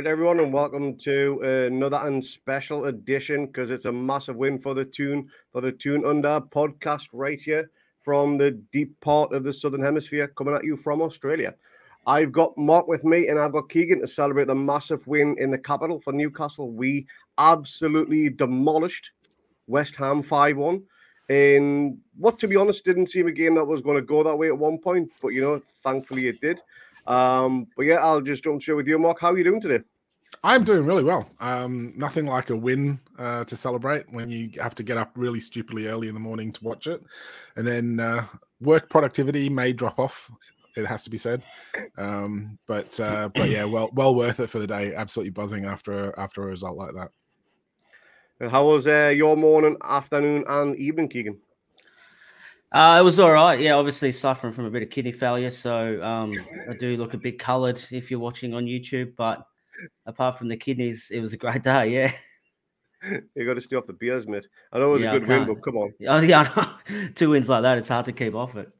Right, everyone, and welcome to another and special edition because it's a massive win for the Toon for the Toon Under podcast right here from the deep part of the Southern Hemisphere, coming at you from Australia. I've got Mark with me, and I've got Keegan to celebrate the massive win in the capital for Newcastle. We absolutely demolished West Ham 5 1 in what, to be honest, didn't seem a game that was going to go that way at one point, but you know, thankfully it did. Um, but yeah, I'll just jump straight with you, Mark. How are you doing today? I'm doing really well. Um, nothing like a win uh, to celebrate when you have to get up really stupidly early in the morning to watch it, and then uh, work productivity may drop off. It has to be said, um, but uh, but yeah, well well worth it for the day. Absolutely buzzing after after a result like that. How was uh, your morning, afternoon, and evening, Keegan? Uh, it was all right. Yeah, obviously suffering from a bit of kidney failure, so um, I do look a bit coloured if you're watching on YouTube. But apart from the kidneys, it was a great day. Yeah. You got to stay off the beers, mate. I know it was yeah, a good win, but come on. Oh yeah, two wins like that, it's hard to keep off it.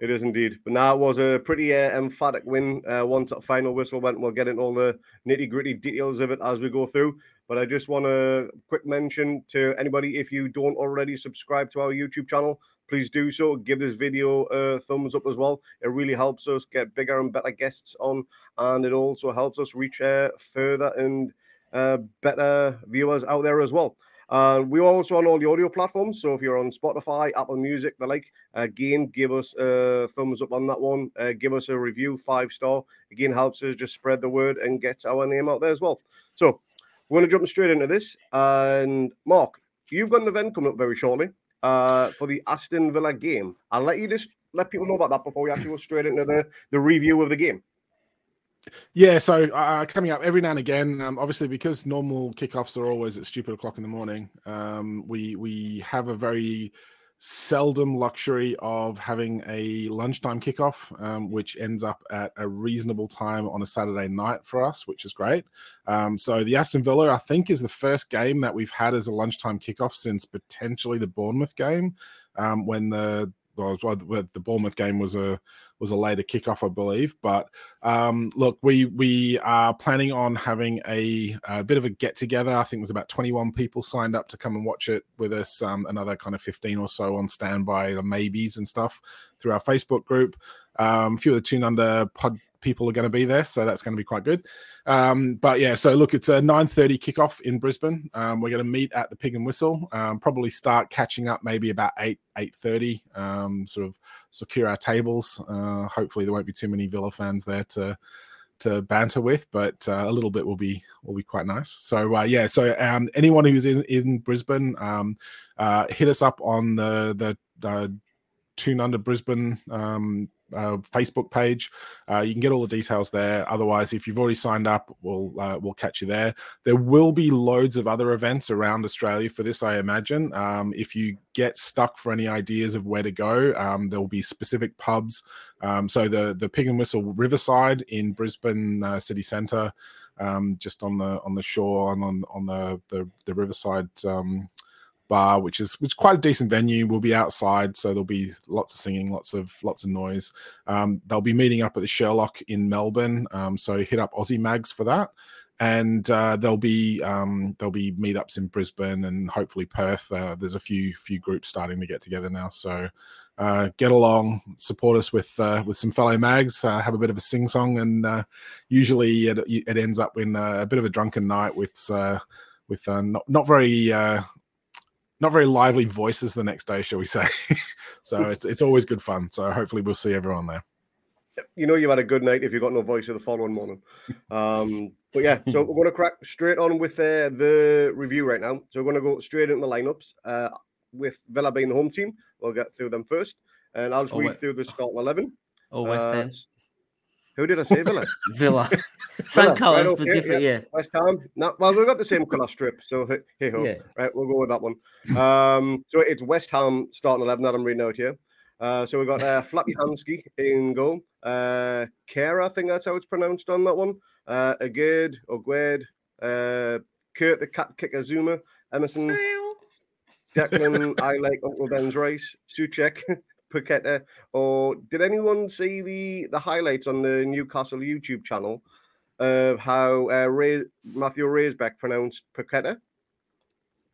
It is indeed. But now it was a pretty uh, emphatic win. Uh, once that final whistle went, we'll get into all the nitty gritty details of it as we go through. But I just want a quick mention to anybody if you don't already subscribe to our YouTube channel, please do so. Give this video a thumbs up as well. It really helps us get bigger and better guests on, and it also helps us reach uh, further and uh, better viewers out there as well. Uh, we're also on all the audio platforms. So if you're on Spotify, Apple Music, the like, again, give us a thumbs up on that one. Uh, give us a review, five star. Again, helps us just spread the word and get our name out there as well. So we're going to jump straight into this. And Mark, you've got an event coming up very shortly uh, for the Aston Villa game. I'll let you just let people know about that before we actually go straight into the, the review of the game. Yeah, so uh, coming up every now and again, um, obviously because normal kickoffs are always at stupid o'clock in the morning, um, we we have a very seldom luxury of having a lunchtime kickoff, um, which ends up at a reasonable time on a Saturday night for us, which is great. Um, so the Aston Villa, I think, is the first game that we've had as a lunchtime kickoff since potentially the Bournemouth game, um, when the the Bournemouth game was a was a later kickoff, I believe. But um, look, we we are planning on having a, a bit of a get together. I think there's about 21 people signed up to come and watch it with us. Um, another kind of 15 or so on standby, the maybes and stuff through our Facebook group. Um, a few of the Toon Under pod people are going to be there, so that's going to be quite good. Um, but yeah, so look, it's a 9:30 kickoff in Brisbane. Um, we're going to meet at the Pig and Whistle. Um, probably start catching up maybe about eight 8:30. Um, sort of secure our tables. Uh, hopefully, there won't be too many Villa fans there to to banter with, but uh, a little bit will be will be quite nice. So uh, yeah, so um, anyone who's in, in Brisbane, um, uh, hit us up on the the, Toon Under Brisbane um, uh, Facebook page. Uh, you can get all the details there. Otherwise, if you've already signed up, we'll uh, we'll catch you there. There will be loads of other events around Australia for this, I imagine. Um, if you get stuck for any ideas of where to go, um, there will be specific pubs. Um, so the the Pig and Whistle Riverside in Brisbane uh, city centre. Um, just on the on the shore and on on the the, the riverside um, bar, which is which is quite a decent venue. We'll be outside, so there'll be lots of singing, lots of lots of noise. Um, they'll be meeting up at the Sherlock in Melbourne, um, so hit up Aussie Mags for that. And uh, there'll be um, there'll be meetups in Brisbane and hopefully Perth. Uh, there's a few few groups starting to get together now, so uh, get along, support us with uh, with some fellow mags, uh, have a bit of a sing song, and uh, usually it, it ends up in uh, a bit of a drunken night with uh, with not not very not very lively voices the next day, shall we say? so it's it's always good fun. So hopefully we'll see everyone there. You know you've had a good night if you've got no voice of the following morning. Um, but yeah, so we're going to crack straight on with uh, the review right now. So we're going to go straight into the lineups uh, with Villa being the home team. We'll get through them first, and I'll just oh, read wait. through the starting eleven. Oh, West Ham. Who did I say, Villa? Villa. Same colours, right, okay, but different. Yeah. yeah. West Ham. No, well, we've got the same colour strip, so hey ho. Yeah. Right, we'll go with that one. Um, so it's West Ham starting eleven that I'm reading out here. Uh, so we've got uh, Flappy Hansky in goal. Uh, Kara, I think that's how it's pronounced on that one. Uh, Agid, Ogwed, uh, Kurt the Cat Kicker Zuma, Emerson, Declan, I like Uncle Ben's Rice, Soucek, Paqueta, or did anyone see the the highlights on the Newcastle YouTube channel of how uh, Ray, Matthew Raisbeck pronounced Paqueta.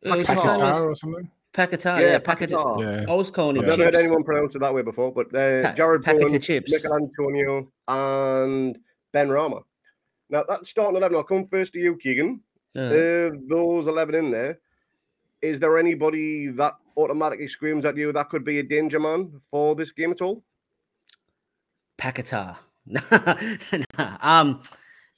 Paquetá or something. Paquetá, Yeah, yeah, Paquetá. Paquetá. Yeah. I was calling him I've never heard anyone pronounce it that way before, but uh, Pa- Jarrod packet Bowen, of chips. Michael Antonio, and Benrahma. Now, that starting 11, I'll come first to you, Keegan. Uh, Of those 11 in there, is there anybody that automatically screams at you that could be a danger man for this game at all? Paquetá. um,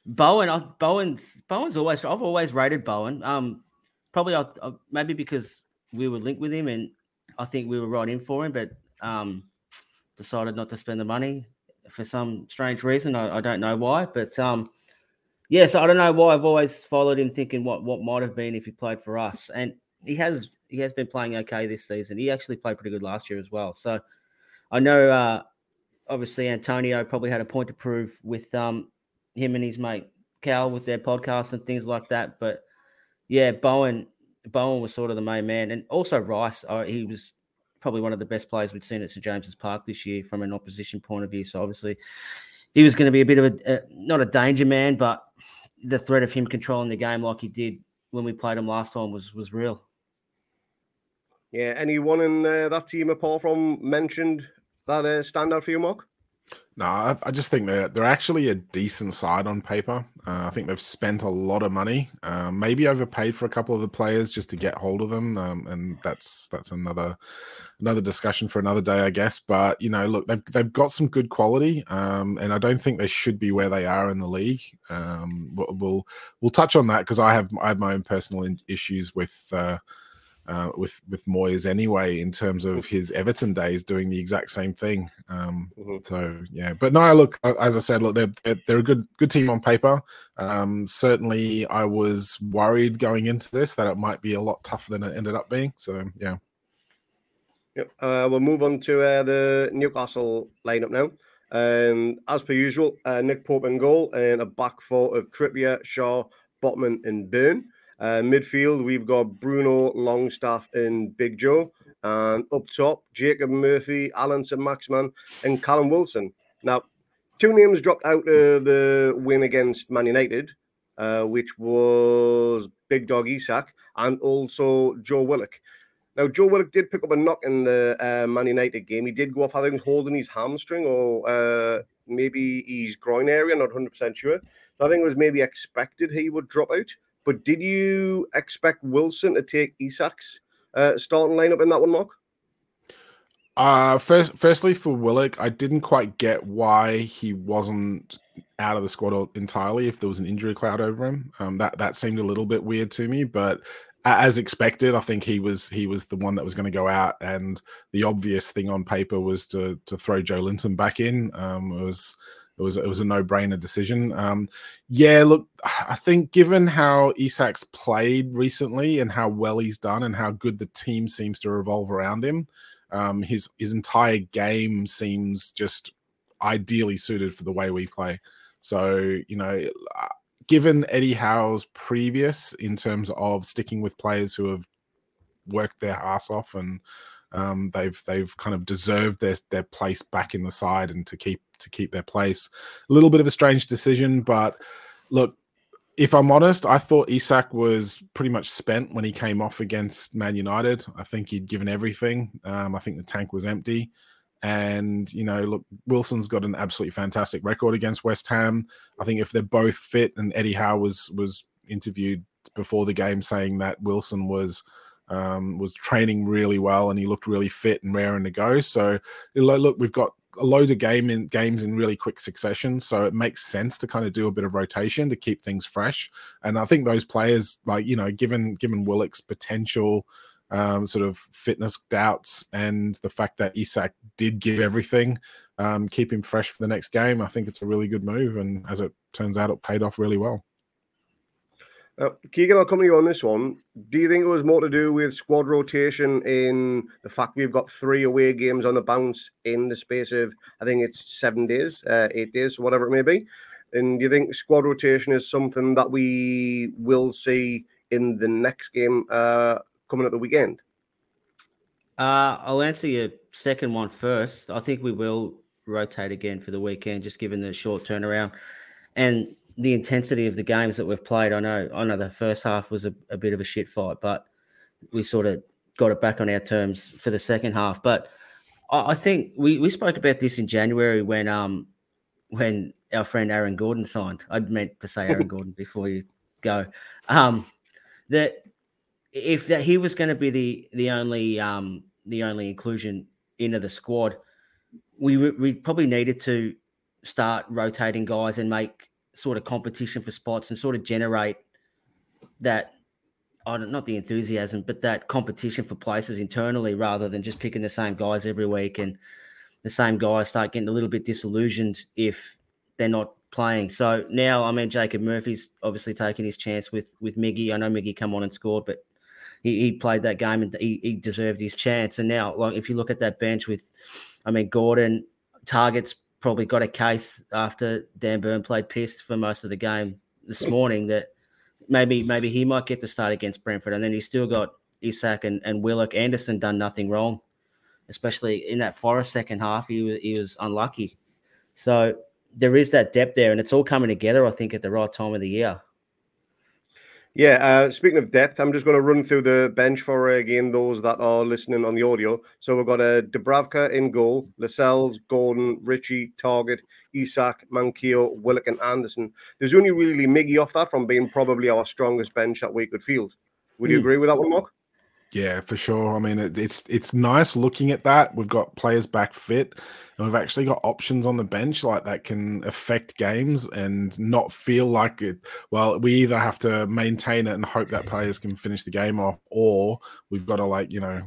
Bowen. Bowen's Bowen's always. I've always rated Bowen. Um, probably I, I, maybe because we were linked with him, and I think we were right in for him, but um, decided not to spend the money for some strange reason. I, I don't know why, but um, yeah. So I don't know why I've always followed him, thinking what what might have been if he played for us, and he has. He has been playing okay this season. He actually played pretty good last year as well. So I know. Uh, obviously Antonio probably had a point to prove with um him and his mate Cal with their podcast and things like that. But yeah, Bowen Bowen was sort of the main man, and also Rice. Uh, he was probably one of the best players we'd seen at St James's Park this year from an opposition point of view. So obviously he was going to be a bit of a, a not a danger man, but the threat of him controlling the game like he did when we played him last time was was real. Yeah, anyone in uh, that team apart from mentioned that uh, stand out for you, Mark? No, I, I just think they're they're actually a decent side on paper. Uh, I think they've spent a lot of money, uh, maybe overpaid for a couple of the players just to get hold of them, um, and that's that's another another discussion for another day, I guess. But you know, look, they've they've got some good quality, um, and I don't think they should be where they are in the league. Um, we'll we'll, touch on that because I have I have my own personal issues with. Uh, uh, with with Moyes anyway, in terms of his Everton days, doing the exact same thing. Um, Mhm. so yeah, but no, look, uh, as I said, look, they're they're, they're a good good team on paper. Um, certainly, I was worried going into this that it might be a lot tougher than it ended up being. So yeah, Yep. Uh, we'll move on to uh, the Newcastle lineup now. Um, as per usual, uh, Nick Pope in goal and a back four of Trippier, Schär, Botman, and Burn. Uh, midfield, we've got Bruno, Longstaff, and Big Joe. And up top, Jacob Murphy, Allan St. Maximin, and Callum Wilson. Now, two names dropped out of the win against Man United, uh, which was Big Dog Isak and also Joe Willock. Now, Joe Willock did pick up a knock in the uh, Man United game. He did go off, think, holding his hamstring or uh, maybe his groin area, not 100% sure. So I think it was maybe expected he would drop out. But did you expect Wilson to take Isak's uh, starting lineup in that one, Mark? Uh, first, firstly, for Willock, I didn't quite get why he wasn't out of the squad entirely. If there was an injury cloud over him, um, that that seemed a little bit weird to me. But as expected, I think he was he was the one that was going to go out, and the obvious thing on paper was to to throw Joelinton back in. Um, was it was it was a no brainer decision. Um, yeah, look, I think given how Isak's played recently and how well he's done and how good the team seems to revolve around him. Um, his his entire game seems just ideally suited for the way we play. So you know, uh, given Eddie Howe's previous in terms of sticking with players who have worked their ass off and um, they've they've kind of deserved their their place back in the side and to keep to keep their place. A little bit of a strange decision, but look, if I'm honest, I thought Isak was pretty much spent when he came off against Man United. I think he'd given everything. Um, I think the tank was empty. And, you know, look, Wilson's got an absolutely fantastic record against West Ham. I think if they're both fit, and Eddie Howe was was interviewed before the game saying that Wilson was um, was training really well and he looked really fit and raring to go. So look, we've got a load of game in games in really quick succession, so it makes sense to kind of do a bit of rotation to keep things fresh. And I think those players, like you know, given given Willock's potential um, sort of fitness doubts and the fact that Isak did give everything, um, keep him fresh for the next game. I think it's a really good move, and as it turns out, it paid off really well. Uh, Keegan, I'll come to you on this one. Do you think it was more to do with squad rotation in the fact we've got three away games on the bounce in the space of, I think it's seven days, uh, eight days, whatever it may be? And do you think squad rotation is something that we will see in the next game uh, coming at the weekend? Uh, I'll answer your second one first. I think we will rotate again for the weekend, just given the short turnaround. And the intensity of the games that we've played. I know, I know the first half was a, a bit of a shit fight, but we sort of got it back on our terms for the second half. But I, I think we, we spoke about this in January when um when our friend Aaron Gordon signed. I meant to say Aaron Gordon before you go. Um, that if that he was going to be the the only um the only inclusion into the squad, we we probably needed to start rotating guys and make sort of competition for spots and sort of generate that I don't not the enthusiasm, but that competition for places internally rather than just picking the same guys every week and the same guys start getting a little bit disillusioned if they're not playing. So now I mean Jacob Murphy's obviously taking his chance with with Miggy. I know Miggy come on and scored, but he, he played that game and he, he deserved his chance. And now, like if you look at that bench with, I mean Gordon, Targett's probably got a case after Dan Burn played pissed for most of the game this morning that maybe maybe he might get the start against Brentford, and then he's still got Isak and, and Willock. Anderson done nothing wrong, especially in that Forest second half. He was he was unlucky, so there is that depth there, and it's all coming together. I think at the right time of the year. Yeah, uh, speaking of depth, I'm just going to run through the bench for uh, again those that are listening on the audio. So we've got a uh, Dubravka in goal, Lascelles, Gordon, Ritchie, Targett, Isak, Manquillo, Willock, and Anderson. There's only really Miggy off that from being probably our strongest bench that we could field. Would you mm. agree with that one, Mark? Yeah, for sure. I mean, it, it's it's nice looking at that. We've got players back fit, and we've actually got options on the bench like that can affect games and not feel like it. Well, we either have to maintain it and hope that players can finish the game off, or we've got to like you know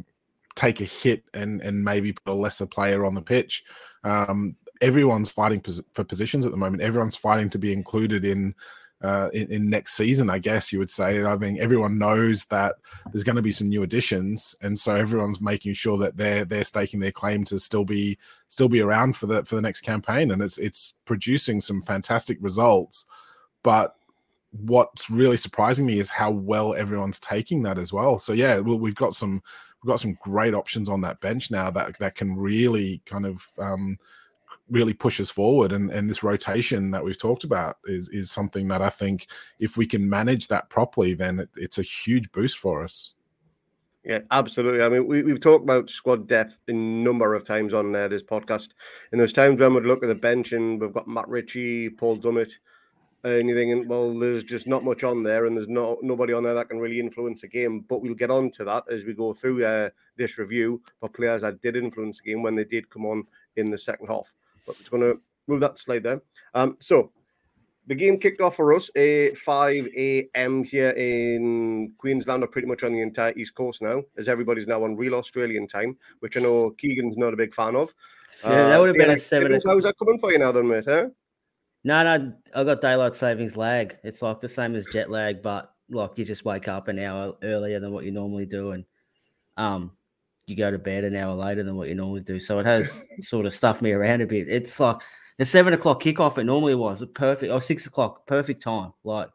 take a hit and and maybe put a lesser player on the pitch. Um, everyone's fighting for positions at the moment. Everyone's fighting to be included in uh, in, in, next season, I guess you would say. I mean, everyone knows that there's going to be some new additions, and so everyone's making sure that they're they're staking their claim to still be still be around for the for the next campaign, and it's it's producing some fantastic results. But what's really surprising me is how well everyone's taking that as well. So yeah, well, we've got some we've got some great options on that bench now that that can really kind of um, really pushes forward and, and this rotation that we've talked about is is something that I think if we can manage that properly then it, it's a huge boost for us. Yeah, absolutely. I mean, we, we've talked about squad depth a number of times on uh, this podcast. And there's times when we'd look at the bench and we've got Matt Ritchie, Paul Dummett, anything, and well, there's just not much on there, and there's no nobody on there that can really influence a game. But we'll get on to that as we go through uh, this review for players that did influence the game when they did come on in the second half. But it's going to move that slide there. Um, so the game kicked off for us at 5 a.m. here in Queensland, or pretty much on the entire East Coast now, as everybody's now on real Australian time, which I know Keegan's not a big fan of. Yeah, that would have uh, been a seven. How's that coming for you now, then, mate? Huh? No, no, I got daylight savings lag. It's like the same as jet lag, but like you just wake up an hour earlier than what you normally do, and um, you go to bed an hour later than what you normally do. So it has sort of stuffed me around a bit. It's like the seven o'clock kickoff it normally was a perfect or six o'clock, perfect time. Like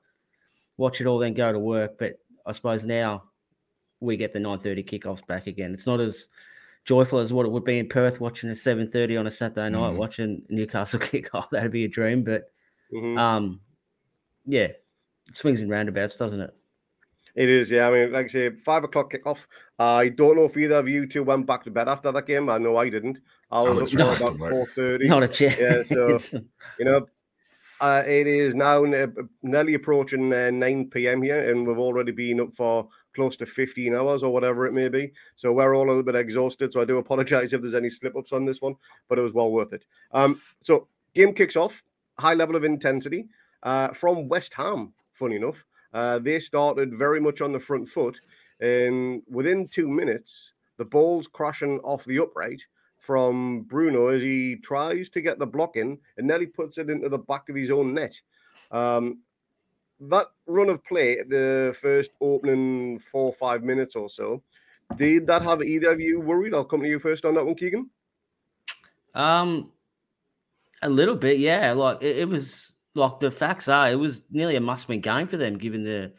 watch it all, then go to work. But I suppose now we get the nine thirty kickoffs back again. It's not as joyful as what it would be in Perth watching a seven thirty on a Saturday night, mm-hmm. watching Newcastle kick off. That'd be a dream. But mm-hmm. um, yeah, it swings and roundabouts, doesn't it? It is, yeah. I mean, like I say, five o'clock kickoff. I don't know if either of you two went back to bed after that game. I know I didn't. I was up about four thirty. Not a chance. Yeah, so you know, uh, it is now nearly approaching uh, nine p.m. here, and we've already been up for close to fifteen hours or whatever it may be. So we're all a little bit exhausted. So I do apologize if there's any slip ups on this one, but it was well worth it. Um, so game kicks off, high level of intensity uh, from West Ham. Funny enough. Uh, they started very much on the front foot, and within two minutes, the ball's crashing off the upright from Bruno as he tries to get the block in and nearly puts it into the back of his own net. Um, that run of play, at the first opening four or five minutes or so, did that have either of you worried? I'll come to you first on that one, Keegan. Um, a little bit, yeah. Like it, it was like the facts are, it was nearly a must-win game for them, given the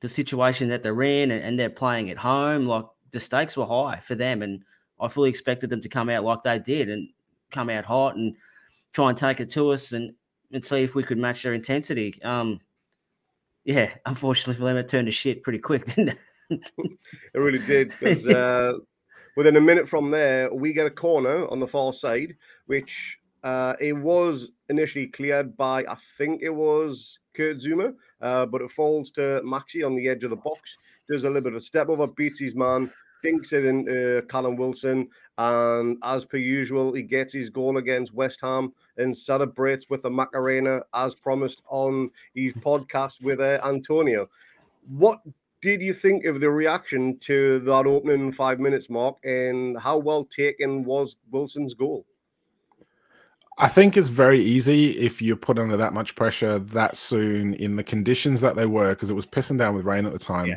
the situation that they're in, and, and they're playing at home. Like the stakes were high for them, and I fully expected them to come out like they did and come out hot and try and take it to us. And and see if we could match their intensity. Um, yeah, unfortunately for them, it turned to shit pretty quick, didn't it? it really did. Because uh, within a minute from there, we get a corner on the far side, which uh, it was initially cleared by, I think it was Kurt Zouma, uh, but it falls to Maxi on the edge of the box. Does a little bit of a step over, beats his man, dinks it into Callum Wilson, and as per usual, he gets his goal against West Ham and celebrates with the Macarena as promised on his podcast with uh, Antonio. What did you think of the reaction to that opening five minutes mark, and how well taken was Wilson's goal? I think it's very easy if you're put under that much pressure that soon in the conditions that they were, because it was pissing down with rain at the time. Yeah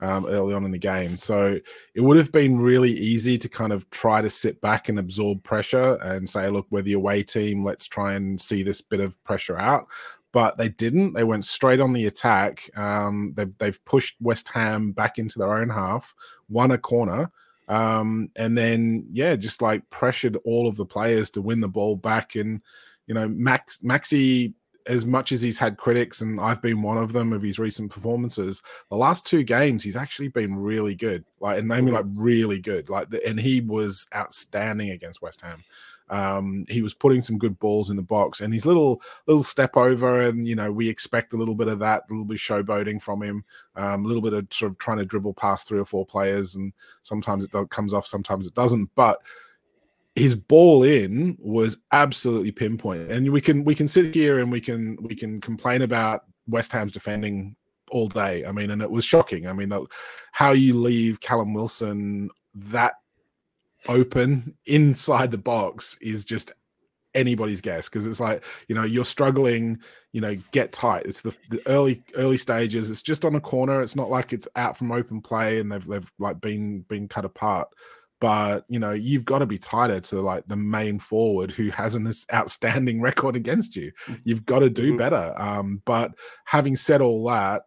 um, early on in the game. So it would have been really easy to kind of try to sit back and absorb pressure and say, look, we're the away team. Let's try and see this bit of pressure out. But they didn't. They went straight on the attack. Um, they've, they've pushed West Ham back into their own half, won a corner. Um, and then, yeah, just like pressured all of the players to win the ball back. And, you know, Max Maxi as much as he's had critics, and I've been one of them of his recent performances, the last two games he's actually been really good. Like, and namely, like really good. Like, the, and he was outstanding against West Ham. Um, he was putting some good balls in the box, and his little little step over, and you know, we expect a little bit of that, a little bit of showboating from him, um, a little bit of sort of trying to dribble past three or four players, and sometimes it comes off, sometimes it doesn't, but his ball in was absolutely pinpoint and we can we can sit here and we can we can complain about west ham's defending all day. I mean and it was shocking. I mean how you leave callum wilson that open inside the box is just anybody's guess. Because it's like you know you're struggling you know get tight. It's the, the early early stages. It's just on a corner. It's not like it's out from open play and they've, they've like been been cut apart. But you know you've got to be tighter to like the main forward who has an outstanding record against you. Mm. you've got to do mm-hmm. better. Um, but having said all that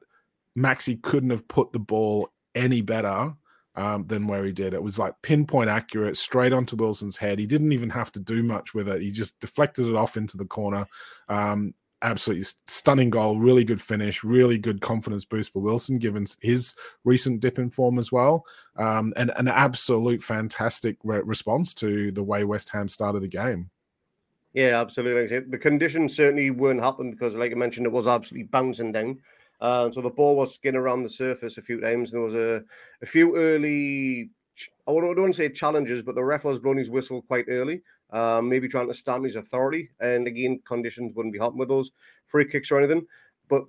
maxi couldn't have put the ball any better um, than where he did. It was like pinpoint accurate straight onto wilson's head. He didn't even have to do much with it. He just deflected it off into the corner. Um, absolutely stunning goal, really good finish, really good confidence boost for Wilson, given his recent dip in form as well, um, and an absolute fantastic re- response to the way West Ham started the game. Yeah, absolutely. The conditions certainly weren't happening because, like I mentioned, it was absolutely bouncing down. So the ball was skinned around the surface a few times. There was a, a few early, I don't want to say challenges, but the ref was blowing his whistle quite early um, maybe trying to stamp his authority. And again, conditions wouldn't be helping with those free kicks or anything. But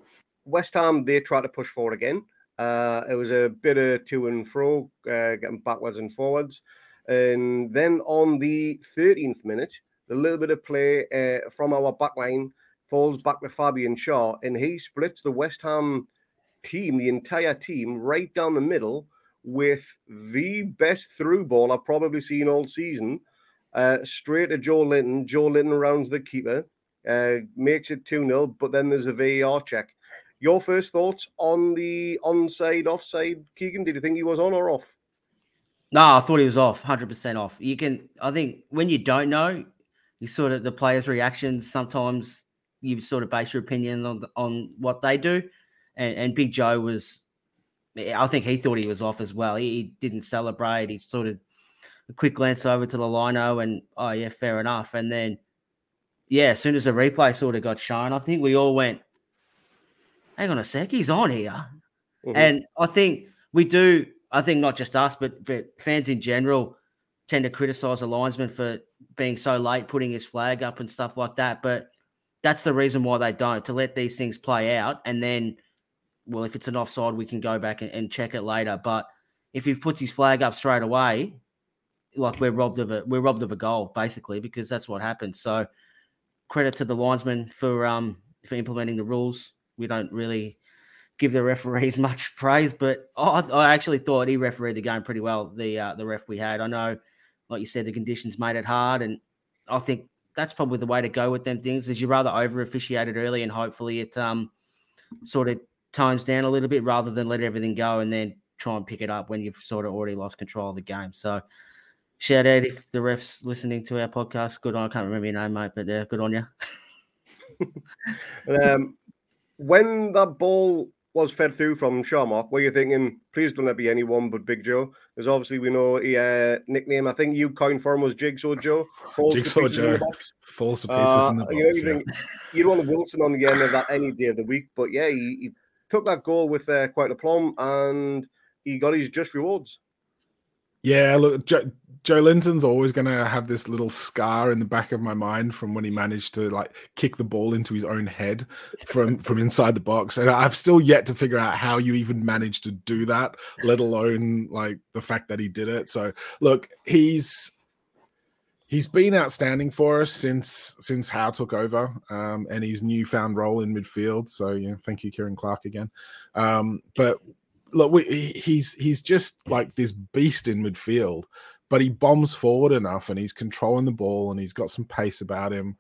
West Ham, they tried to push forward again. Uh, it was a bit of to and fro, uh, getting backwards and forwards. And then on the 13th minute, the little bit of play uh, from our backline falls back to Fabian Schär, and he splits the West Ham team, the entire team, right down the middle with the best through ball I've probably seen all season uh, straight to Joelinton. Joe Linton rounds the keeper, uh, makes it 2 0, but then there's a VAR check. Your first thoughts on the onside, offside, Keegan? Did you think he was on or off? No, I thought he was off, 100% off. You can, I think, when you don't know, you sort of, the players' reactions, sometimes you sort of base your opinion on, on what they do. And, and Big Joe was, I think he thought he was off as well. He, he didn't celebrate. He sort of a quick glance over to the lino and oh yeah, fair enough. And then yeah, as soon as the replay sort of got shown, I think we all went, hang on a sec, he's on here. Mm-hmm. And I think we do, I think not just us, but but fans in general tend to criticize a linesman for being so late putting his flag up and stuff like that. But that's the reason why they don't, to let these things play out. And then, well, if it's an offside, we can go back and, and check it later. But if he puts his flag up straight away, like we're robbed of a we're robbed of a goal basically because that's what happened. So credit to the linesman for um for implementing the rules. We don't really give the referees much praise, but I, I actually thought he refereed the game pretty well. The uh, the ref we had, I know, like you said, the conditions made it hard, and I think that's probably the way to go with them things. Is you rather over officiate it early and hopefully it um sort of tones down a little bit rather than let everything go and then try and pick it up when you've sort of already lost control of the game. So shout out if the refs listening to our podcast. Good on. I can't remember your name, mate, but uh, good on you. um, when that ball was fed through from Schär Mark, were you thinking, please don't let be anyone but Big Joe? Because obviously we know he uh, nickname I think you coined for him was Jigsaw Joe. Falls Jigsaw Joe falls to pieces uh, in the box. You, know, you, yeah. think, you want Wilson on the end of that any day of the week, but yeah, he, he took that goal with uh, quite a plum and he got his just rewards. Yeah, look, Joelinton's always going to have this little scar in the back of my mind from when he managed to like kick the ball into his own head from from inside the box, and I've still yet to figure out how you even managed to do that, let alone like the fact that he did it. So, look, he's he's been outstanding for us since since Howe took over um, and his newfound role in midfield. So, yeah, thank you, Ciaran Clark, again. Um, but look, we, he's he's just like this beast in midfield, but he bombs forward enough and he's controlling the ball and he's got some pace about him.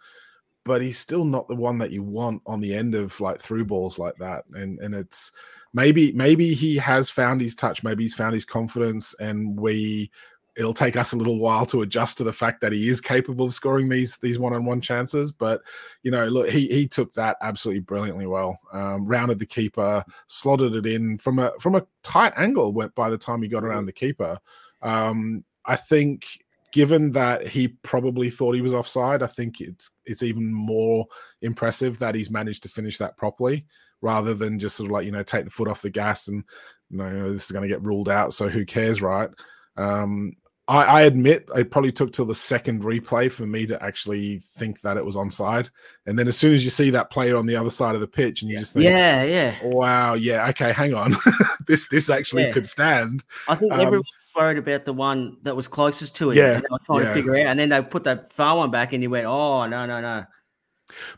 But he's still not the one that you want on the end of like through balls like that. And and it's maybe maybe he has found his touch, maybe he's found his confidence, and we it'll take us a little while to adjust to the fact that he is capable of scoring these these one-on-one chances. But you know, look, he he took that absolutely brilliantly well. Um, rounded the keeper, slotted it in from a from a tight angle. Went by the time he got around the keeper. Um, I think, given that he probably thought he was offside, I think it's it's even more impressive that he's managed to finish that properly rather than just sort of like you know take the foot off the gas and you know this is going to get ruled out. So who cares, right? Um, I, I, admit it probably took till the second replay for me to actually think that it was onside. And then as soon as you see that player on the other side of the pitch, and you just think, yeah, yeah, wow, yeah, okay, hang on, this this actually yeah. could stand. I think um, everyone was worried about the one that was closest to it. Yeah, trying yeah. to figure out, and then they put that far one back, and he went, oh no, no, no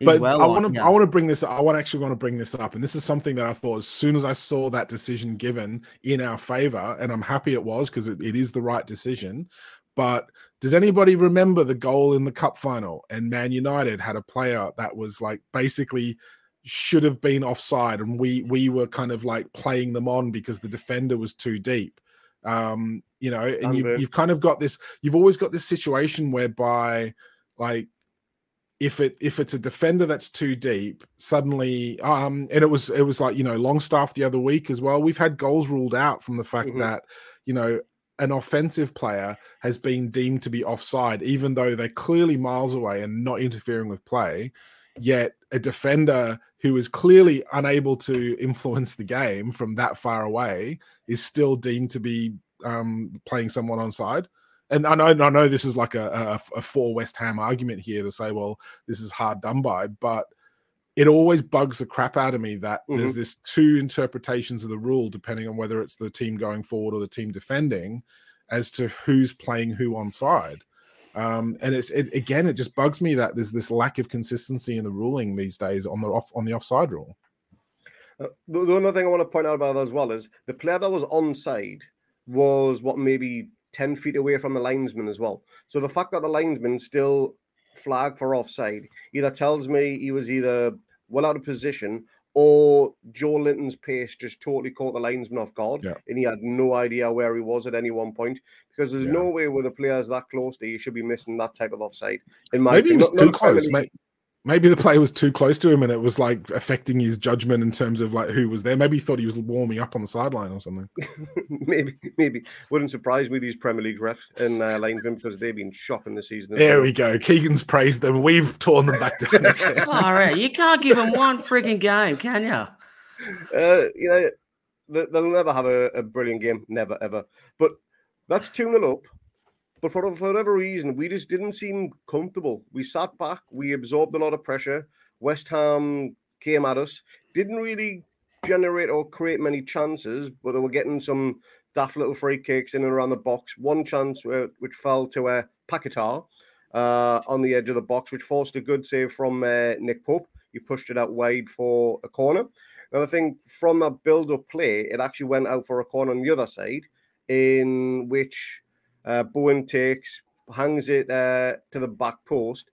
but well I want to I want to bring this I want actually want to bring this up and this is something that I thought as soon as I saw that decision given in our favor and I'm happy it was because it, it is the right decision but does anybody remember the goal in the cup final and Man United had a player that was like basically should have been offside and we we were kind of like playing them on because the defender was too deep? Um you know and you've, you've kind of got this you've always got this situation whereby like if it if it's a defender that's too deep suddenly um and it was it was like you know longstaff the other week as well. We've had goals ruled out from the fact mm-hmm. that you know an offensive player has been deemed to be offside even though they're clearly miles away and not interfering with play. Yet a defender who is clearly unable to influence the game from that far away is still deemed to be um, playing someone on side and I know, I know this is like a, a, a for West Ham argument here to say, well, this is hard done by, but it always bugs the crap out of me that mm-hmm. there's this two interpretations of the rule depending on whether it's the team going forward or the team defending as to who's playing who on side. Um, and it's it, again, it just bugs me that there's this lack of consistency in the ruling these days on the off on the offside rule. Uh, the, the other thing I want to point out about that as well is the player that was onside was what maybe 10 feet away from the linesman as well. So the fact that the linesman still flagged for offside either tells me he was either well out of position or Joelinton's pace just totally caught the linesman off guard yeah. and he had no idea where he was at any one point because there's yeah. no way with the players that close that you should be missing that type of offside. In my maybe opinion. he was too close. Maybe, maybe the play was too close to him and it was like affecting his judgment in terms of like who was there. Maybe he thought he was warming up on the sideline or something. maybe, maybe wouldn't surprise me these Premier League refs in uh, linesmen because they've been shocking the season. There well. we go. Keegan's praised them. We've torn them back down. All right, you can't give them one freaking game, can you? Uh, you know, they'll never have a, a brilliant game, never ever. But that's two 0 up. But for, for whatever reason, we just didn't seem comfortable. We sat back, we absorbed a lot of pressure. West Ham came at us, didn't really generate or create many chances, but they were getting some daft little free kicks in and around the box. One chance which fell to a uh, Paquetá uh, on the edge of the box, which forced a good save from uh, Nick Pope. He pushed it out wide for a corner. And I think from that build-up play, it actually went out for a corner on the other side, in which uh, Bowen takes, hangs it uh, to the back post,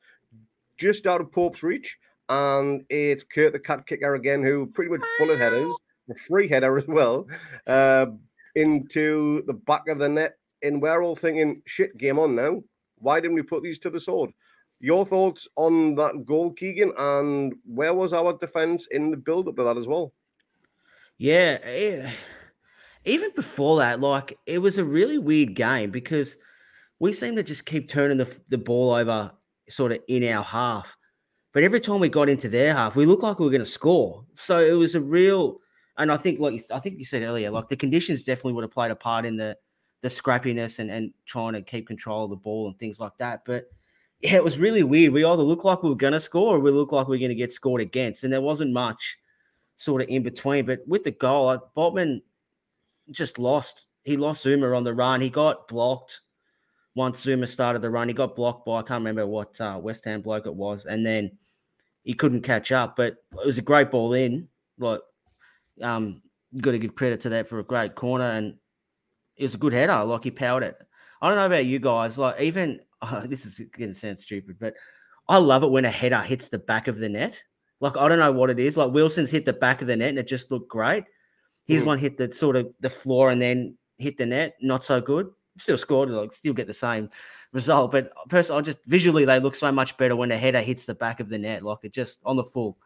just out of Pope's reach. And it's Kurt the cat kicker again, who pretty much bullet headers, free header as well, uh, into the back of the net. And we're all thinking, shit, game on now. Why didn't we put these to the sword? your thoughts on that goal, Keegan, and where was our defense in the build up to that as well? Yeah, eh, even before that, like it was a really weird game because we seemed to just keep turning the, the ball over sort of in our half. But every time we got into their half, we looked like we were going to score. So it was a real, and I think, like I think you said earlier, like the conditions definitely would have played a part in the the scrappiness and, and trying to keep control of the ball and things like that. But yeah, it was really weird. We either looked like we were going to score or we looked like we were going to get scored against. And there wasn't much sort of in between. But with the goal, Botman just lost. He lost Zouma on the run. He got blocked once Zouma started the run. He got blocked by, I can't remember what uh, West Ham bloke it was. And then he couldn't catch up. But it was a great ball in. Like, um, got to give credit to that for a great corner. And it was a good header. Like, he powered it. I don't know about you guys. Like, even oh, this is going to sound stupid, but I love it when a header hits the back of the net. Like I don't know what it is. Like Wilson's hit the back of the net and it just looked great. His mm. one hit the sort of the floor and then hit the net. Not so good. Still scored. Like still get the same result. But personally, I just visually they look so much better when a header hits the back of the net. Like it just on the full,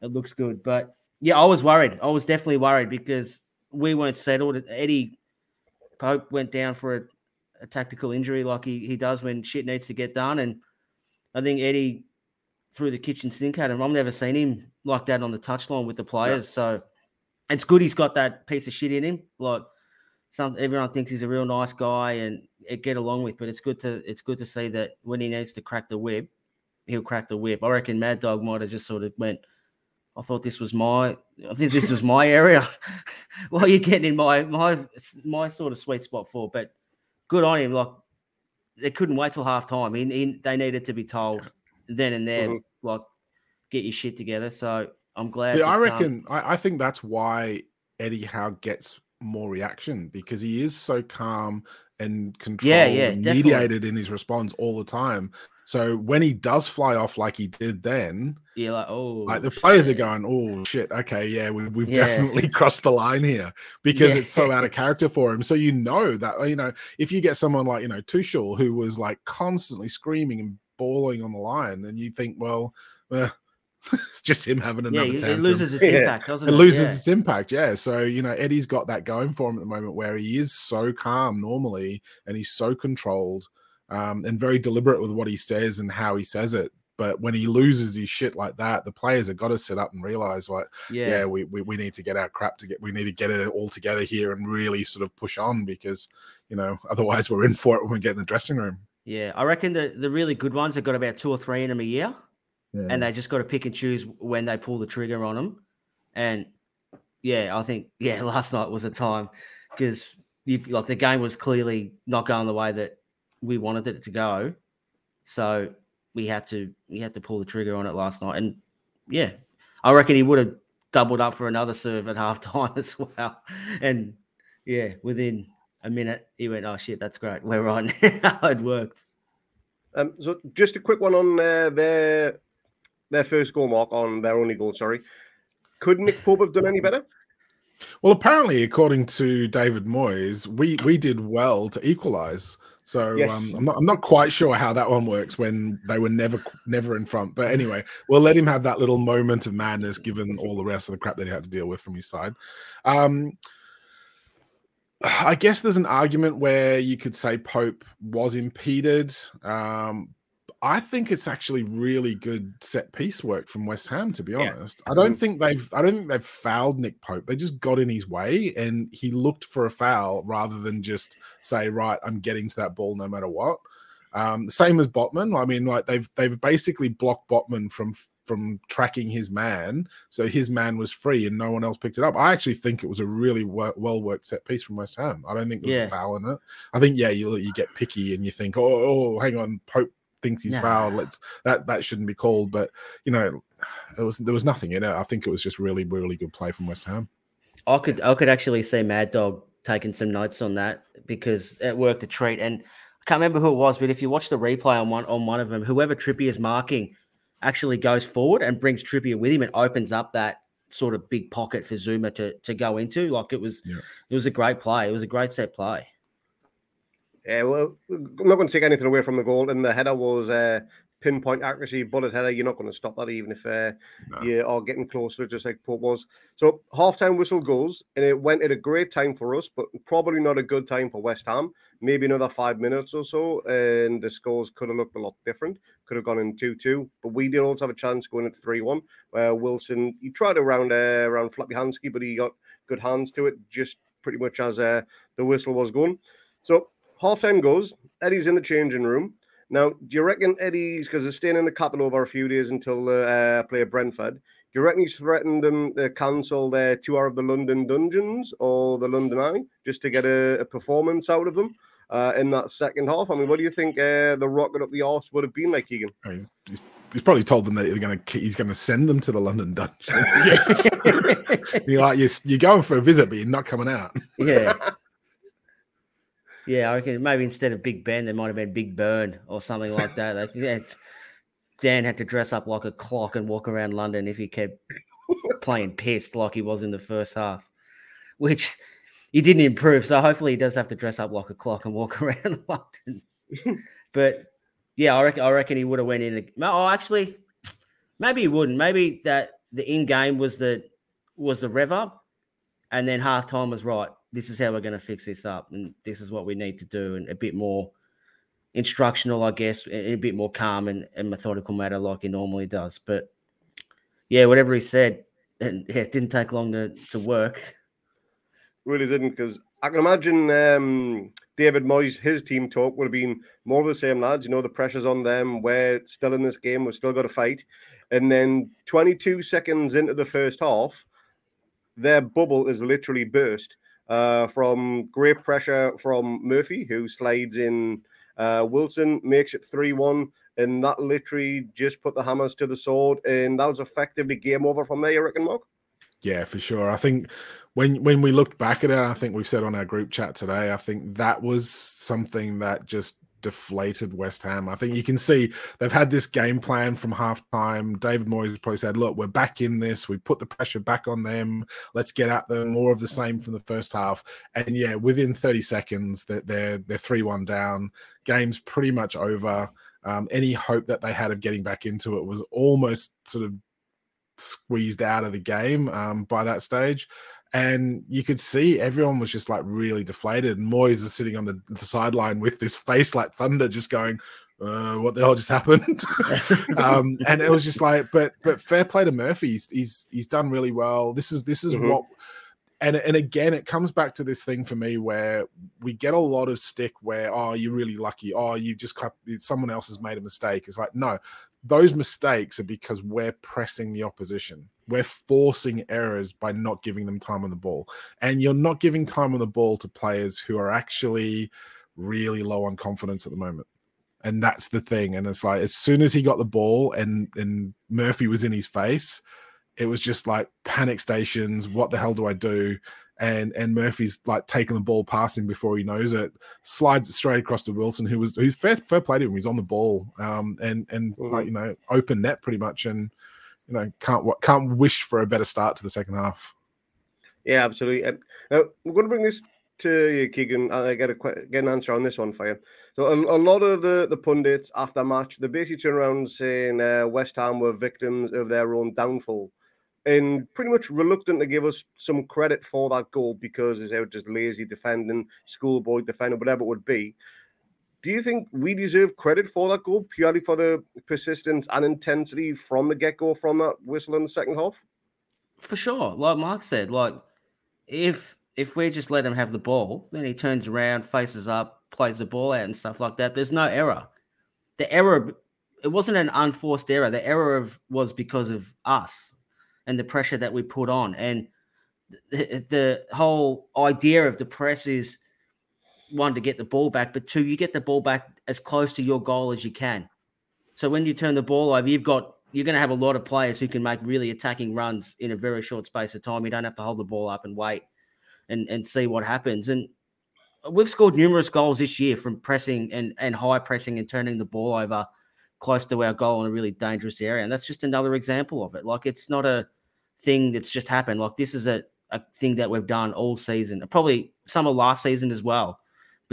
it looks good. But yeah, I was worried. I was definitely worried because we weren't settled. Eddie Pope went down for a a tactical injury like he, he does when shit needs to get done. And I think Eddie threw the kitchen sink at him. I've never seen him like that on the touchline with the players. Yeah. So it's good he's got that piece of shit in him. Like some everyone thinks he's a real nice guy and get along with, but it's good to it's good to see that when he needs to crack the whip, he'll crack the whip. I reckon Mad Dog might have just sort of went. I thought this was my. I think this was my area. well, you're getting in my my my sort of sweet spot for, but good on him. Like they couldn't wait till half time. He, he, they needed to be told then and there, mm-hmm. like, get your shit together. So I'm glad. See, I reckon, I, I think that's why Eddie Howe gets more reaction because he is so calm and controlled yeah, yeah, and mediated in his response all the time. So when he does fly off like he did then, yeah, like oh, like the players are going, oh shit, okay, yeah, we, we've yeah. definitely crossed the line here because yeah. it's so out of character for him. So you know that you know if you get someone like you know Tuchel who was like constantly screaming and bawling on the line, and you think, well, uh, it's just him having another yeah, tantrum. It loses its impact, doesn't it? It loses yeah. its impact, yeah. So, you know, Eddie's got that going for him at the moment where he is so calm normally and he's so controlled um, and very deliberate with what he says and how he says it. But when he loses his shit like that, the players have got to sit up and realize, like, yeah, yeah we, we, we need to get our crap to get, we need to get it all together here and really sort of push on because, you know, otherwise we're in for it when we get in the dressing room. Yeah, I reckon the, the really good ones have got about two or three in them a year. Yeah. And they just got to pick and choose when they pull the trigger on them. And yeah, I think, yeah, last night was a time because like the game was clearly not going the way that we wanted it to go. So we had to we had to pull the trigger on it last night. And yeah, I reckon he would have doubled up for another serve at halftime as well. And yeah, within a minute, he went, "Oh shit, that's great. We're on." It worked. Um, so just a quick one on uh, their their first goal mark on their only goal. Sorry, could Nick Pope have done any better? Well, apparently, according to David Moyes, we we did well to equalise. So yes. um, I'm not I'm not quite sure how that one works when they were never never in front. But anyway, we'll let him have that little moment of madness given all the rest of the crap that he had to deal with from his side. Um, I guess there's an argument where you could say Pope was impeded, um, I think it's actually really good set piece work from West Ham. To be honest, yeah. I don't think they've I don't think they've fouled Nick Pope. They just got in his way, and he looked for a foul rather than just say, "Right, I'm getting to that ball no matter what." Um, same as Botman. I mean, like they've they've basically blocked Botman from from tracking his man, so his man was free and no one else picked it up. I actually think it was a really well worked set piece from West Ham. I don't think there was yeah. a foul in it. I think yeah, you you get picky and you think, oh, oh hang on, Pope thinks he's nah. fouled. Let's that that shouldn't be called. But you know, there was there was nothing in it. I think it was just really really good play from West Ham. I could I could actually see Mad Dog taking some notes on that because it worked a treat. And I can't remember who it was, but if you watch the replay on one on one of them, whoever Trippier is marking actually goes forward and brings Trippier with him and opens up that sort of big pocket for Zouma to to go into. Like it was, yeah. it was a great play. It was a great set play. Yeah, well, I'm not going to take anything away from the goal, and the header was uh, pinpoint accuracy bullet header. You're not going to stop that, even if uh, no. you are getting closer, just like Pope was. So halftime whistle goes, and it went at a great time for us, but probably not a good time for West Ham. Maybe another five minutes or so, and the scores could have looked a lot different. Could have gone in two-two, but we did also have a chance going at three-one. Where Wilson he tried around uh, around Fabianski, but he got good hands to it, just pretty much as uh, the whistle was going. So halftime goes. Eddie's in the changing room. Now, do you reckon Eddie's because they're staying in the capital over a few days until the uh, play Brentford? Do you reckon he's threatened them to cancel their tour of the London Dungeons or the London Eye just to get a, a performance out of them uh, in that second half? I mean, what do you think uh, the rocket up the arse would have been like, Keegan? he's, he's, probably told them that he's going to he's going to send them to the London Dungeons. you're like you're, you're going for a visit, but you're not coming out. Yeah. Yeah, I reckon maybe instead of Big Ben, there might have been Big Burn or something like that. Like, yeah, Dan had to dress up like a clock and walk around London if he kept playing pissed like he was in the first half, which he didn't improve. So hopefully he does have to dress up like a clock and walk around London. but yeah, I reckon, I reckon he would have went in. Oh, actually, maybe he wouldn't. Maybe that the in game was the was the rev up, and then halftime was right this is how we're going to fix this up and this is what we need to do and a bit more instructional i guess a bit more calm and, and methodical matter like he normally does. But yeah whatever he said and yeah, it didn't take long to, to work. Really didn't because i can imagine um, david moyes his team talk would have been more of the same lads. You know the pressure's on them. We're still in this game. We've still got to fight. And then 22 seconds into the first half their bubble is literally burst uh, from great pressure from Murphy, who slides in uh, Wilson, makes it 3 1. And that literally just put the hammers to the sword. And that was effectively game over from there, you reckon, Mark? Yeah, for sure. I think when when we looked back at it, I think we've said on our group chat today, I think that was something that just deflated West Ham. I think you can see they've had this game plan from halftime. David Moyes has probably said, "Look, we're back in this. We put the pressure back on them. Let's get at them. More of the same from the first half." And yeah, within 30 seconds, that they're they're three one down. Game's pretty much over. Um, any hope that they had of getting back into it was almost sort of squeezed out of the game um, by that stage and you could see everyone was just like really deflated. And Moyes is sitting on the, the sideline with this face like thunder, just going, uh, "What the hell just happened?" um, and it was just like, but but fair play to Murphy. He's he's, he's done really well. This is this is mm-hmm. what. And, and again, it comes back to this thing for me where we get a lot of stick where, oh, you're really lucky. Oh, you just someone else has made a mistake. It's like, no, those mistakes are because we're pressing the opposition. We're forcing errors by not giving them time on the ball. And you're not giving time on the ball to players who are actually really low on confidence at the moment. And that's the thing. And it's like as soon as he got the ball and and Murphy was in his face, it was just like panic stations. What the hell do I do? and and Murphy's like taking the ball passing before he knows it, slides it straight across to Wilson, who was who's fair, fair play to him. He's on the ball, um, and and mm-hmm. like you know open net pretty much, and you know can't can't wish for a better start to the second half. Yeah, absolutely. Now we're going to bring this to you, Keegan. I get a get an answer on this one for you. So a, a lot of the the pundits after match, they basically turn around saying uh, West Ham were victims of their own downfall and pretty much reluctant to give us some credit for that goal because they were just lazy defending, schoolboy defending, whatever it would be. Do you think we deserve credit for that goal purely for the persistence and intensity from the get go from that whistle in the second half? For sure, like Mark said, like if if we just let him have the ball, then he turns around, faces up, plays the ball out, and stuff like that. There's no error. The error, it wasn't an unforced error. The error of was because of us and the pressure that we put on. And the, the whole idea of the press is one to get the ball back, but two, you get the ball back as close to your goal as you can. So when you turn the ball over, you've got you're going to have a lot of players who can make really attacking runs in a very short space of time. You don't have to hold the ball up and wait and and see what happens. And we've scored numerous goals this year from pressing and and high pressing and turning the ball over close to our goal in a really dangerous area. And that's just another example of it. Like it's not a thing that's just happened. Like this is a, a thing that we've done all season, probably of last season as well.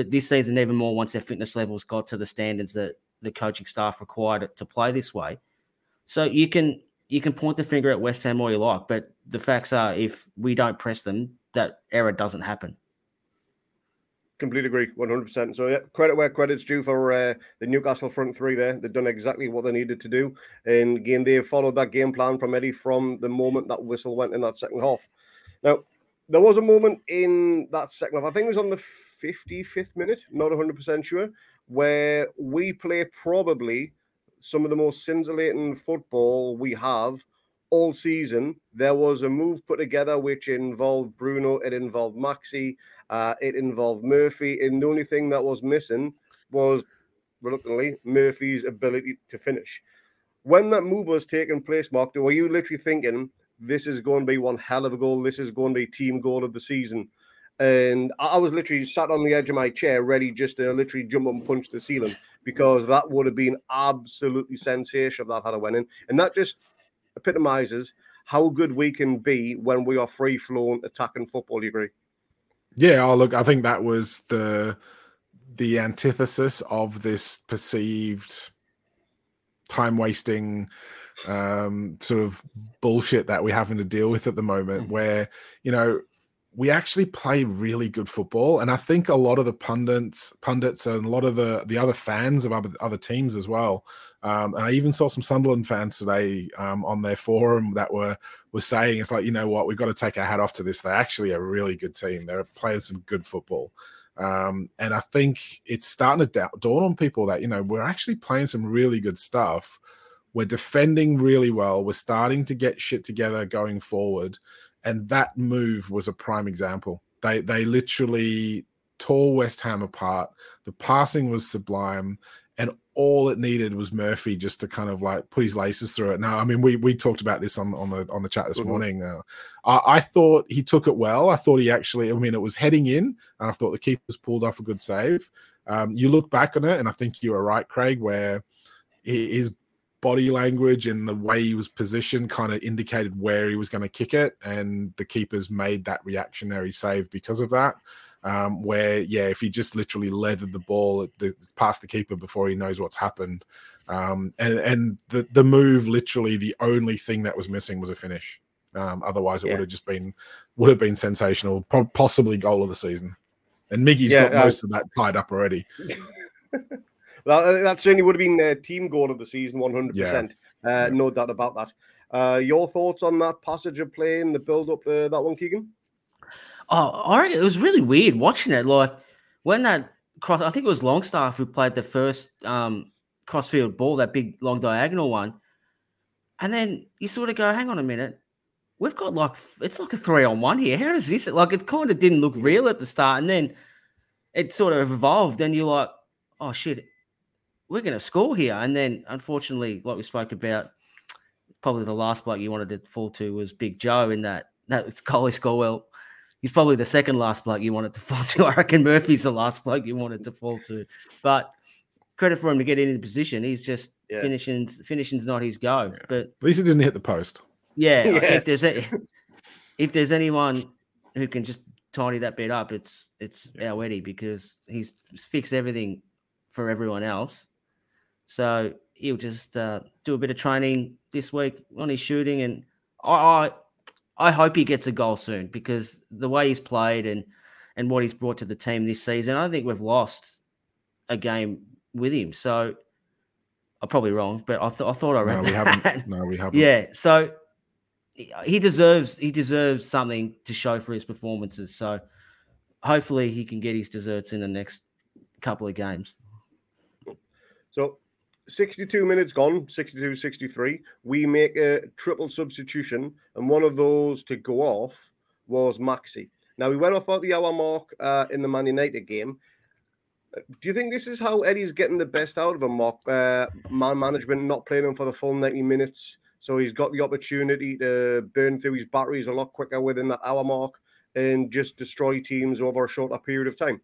But this season, even more once their fitness levels got to the standards that the coaching staff required to play this way. So you can you can point the finger at West Ham all you like, but the facts are if we don't press them, that error doesn't happen. Completely agree, one hundred percent. So yeah, credit where credit's due for uh, the Newcastle front three. There, they've done exactly what they needed to do, and again they followed that game plan from Eddie from the moment that whistle went in that second half. Now, there was a moment in that second half. I think it was on the fifty-fifth minute, not one hundred percent sure, where we play probably some of the most scintillating football we have all season. There was a move put together which involved Bruno, it involved Maxi, uh, it involved Murphy, and the only thing that was missing was reluctantly Murphy's ability to finish. When that move was taking place, Mark, were you literally thinking this is going to be one hell of a goal? This is going to be team goal of the season. And I was literally sat on the edge of my chair, ready just to literally jump up and punch the ceiling because that would have been absolutely sensational if that had a went in. And that just epitomizes how good we can be when we are free flowing attacking football. You agree? Yeah. Oh, look, I think that was the the antithesis of this perceived time wasting um sort of bullshit that we're having to deal with at the moment mm-hmm. where you know we actually play really good football and i think a lot of the pundits pundits and a lot of the the other fans of other, other teams as well um, and i even saw some sunderland fans today um, on their forum that were were saying it's like you know what? We've got to take our hat off to this. They're actually a really good team. They're playing some good football. Um, and i think it's starting to dawn on people that you know we're actually playing some really good stuff. We're defending really well. We're starting to get shit together going forward and that move was a prime example. They they literally tore West Ham apart. The passing was sublime, and all it needed was Murphy just to kind of like put his laces through it. Now, I mean, we we talked about this on on the on the chat this mm-hmm. morning. Uh, I, I, thought he took it well. I thought he actually. I mean, it was heading in, and I thought the keepers pulled off a good save. Um, you look back on it, and I think you were right, Craig, where his body language and the way he was positioned kind of indicated where he was going to kick it, and the keepers made that reactionary save because of that. Um, where yeah, if he just literally leathered the ball the, past the keeper before he knows what's happened, um, and and the the move literally the only thing that was missing was a finish. Um, otherwise, it yeah. would have just been would have been sensational, possibly goal of the season. And Miggy's yeah, got uh, most of that tied up already. Well, that certainly would have been a team goal of the season, 100%. Yeah. Uh, no doubt about that. Uh, your thoughts on that passage of play and the build up to that one, Keegan? Oh, all right. It was really weird watching it. Like when that cross, I think it was Longstaff who played the first um, crossfield ball, that big long diagonal one. And then you sort of go, hang on a minute. We've got like, it's like a three on one here. How does this? Like, it kind of didn't look real at the start. And then it sort of evolved. And you're like, oh shit, we're going to score here. And then, unfortunately, like we spoke about, probably the last bloke you wanted to fall to was Big Joe in that that Coley Well, He's probably the second last bloke you wanted to fall to. I reckon Murphy's the last bloke you wanted to fall to. But credit for him to get in the position. He's just yeah. finishing. Finishing's not his go. Yeah. But at least he didn't hit the post. Yeah, yeah. If there's a, if there's anyone who can just tidy that bit up, it's it's yeah. our Eddie because he's fixed everything for everyone else. So he'll just uh, do a bit of training this week on his shooting, and I, I, I hope he gets a goal soon because the way he's played and and what he's brought to the team this season, I think we've lost a game with him. So I'm probably wrong, but I, th- I thought I read no, we that. haven't. No, we haven't. Yeah, so he deserves he deserves something to show for his performances. So hopefully he can get his desserts in the next couple of games. So 62 minutes gone, 62 63. We make a triple substitution, and one of those to go off was Maxi. Now, we went off about the hour mark uh, in the Man United game. Do you think this is how Eddie's getting the best out of him, Mark? Uh, man management not playing him for the full 90 minutes. So he's got the opportunity to burn through his batteries a lot quicker within that hour mark and just destroy teams over a shorter period of time.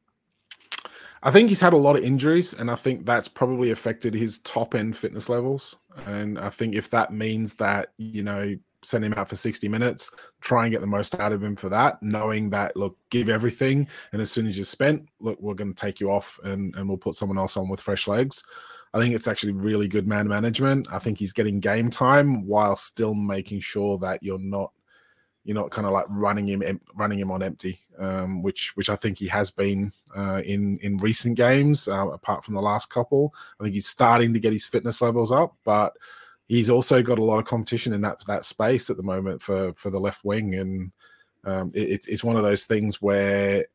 I think he's had a lot of injuries, and I think that's probably affected his top end fitness levels. And I think if that means that, you know, send him out for 60 minutes, try and get the most out of him for that, knowing that, look, give everything. And as soon as you're spent, look, we're going to take you off and, and we'll put someone else on with fresh legs. I think it's actually really good man management. I think he's getting game time while still making sure that you're not you're not kind of like running him running him on empty, um, which which I think he has been uh, in in recent games. Uh, apart from the last couple, I think he's starting to get his fitness levels up, but he's also got a lot of competition in that that space at the moment for for the left wing, and um, it, it's one of those things where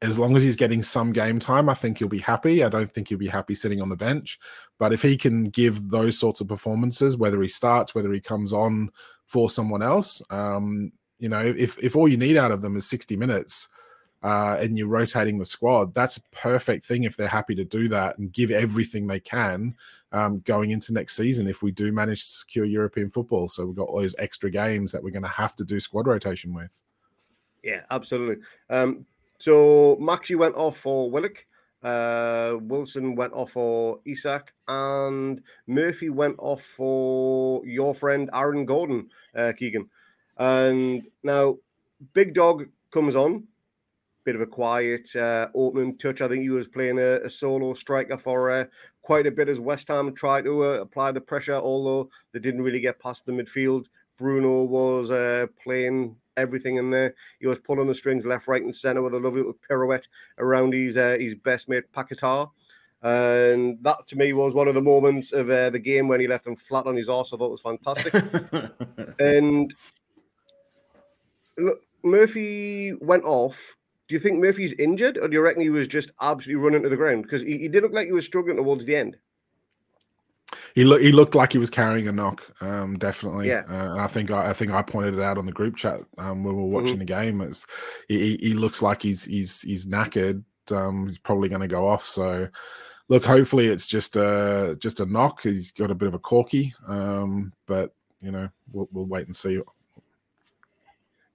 as long as he's getting some game time, I think he'll be happy. I don't think he'll be happy sitting on the bench. But if he can give those sorts of performances, whether he starts, whether he comes on for someone else, um, you know, if if all you need out of them is 60 minutes uh, and you're rotating the squad, that's a perfect thing if they're happy to do that and give everything they can um, going into next season if we do manage to secure European football. So we've got all those extra games that we're going to have to do squad rotation with. Yeah, absolutely. Um, so Maxi went off for Willock. Uh, Wilson went off for Isak, and Murphy went off for your friend Aaron Gordon, uh, Keegan. And now, Big Dog comes on, bit of a quiet uh, opening touch. I think he was playing a, a solo striker for uh, quite a bit as West Ham tried to uh, apply the pressure, although they didn't really get past the midfield. Bruno was uh, playing everything in there. He was pulling the strings left, right, and centre with a lovely little pirouette around his uh, his best mate Paquetá. And that to me was one of the moments of uh, the game when he left him flat on his arse. I thought it was fantastic. and look, Murphy went off. Do you think Murphy's injured, or do you reckon he was just absolutely running to the ground? Because he, he did look like he was struggling towards the end. He looked he looked like he was carrying a knock, um, definitely. Yeah. Uh, and I think I, I, think I pointed it out on the group chat um, when we were watching mm-hmm. the game. It's he, he looks like he's he's he's knackered. Um, he's probably going to go off. So, look, hopefully it's just a just a knock. He's got a bit of a corky, um, but you know we'll we'll wait and see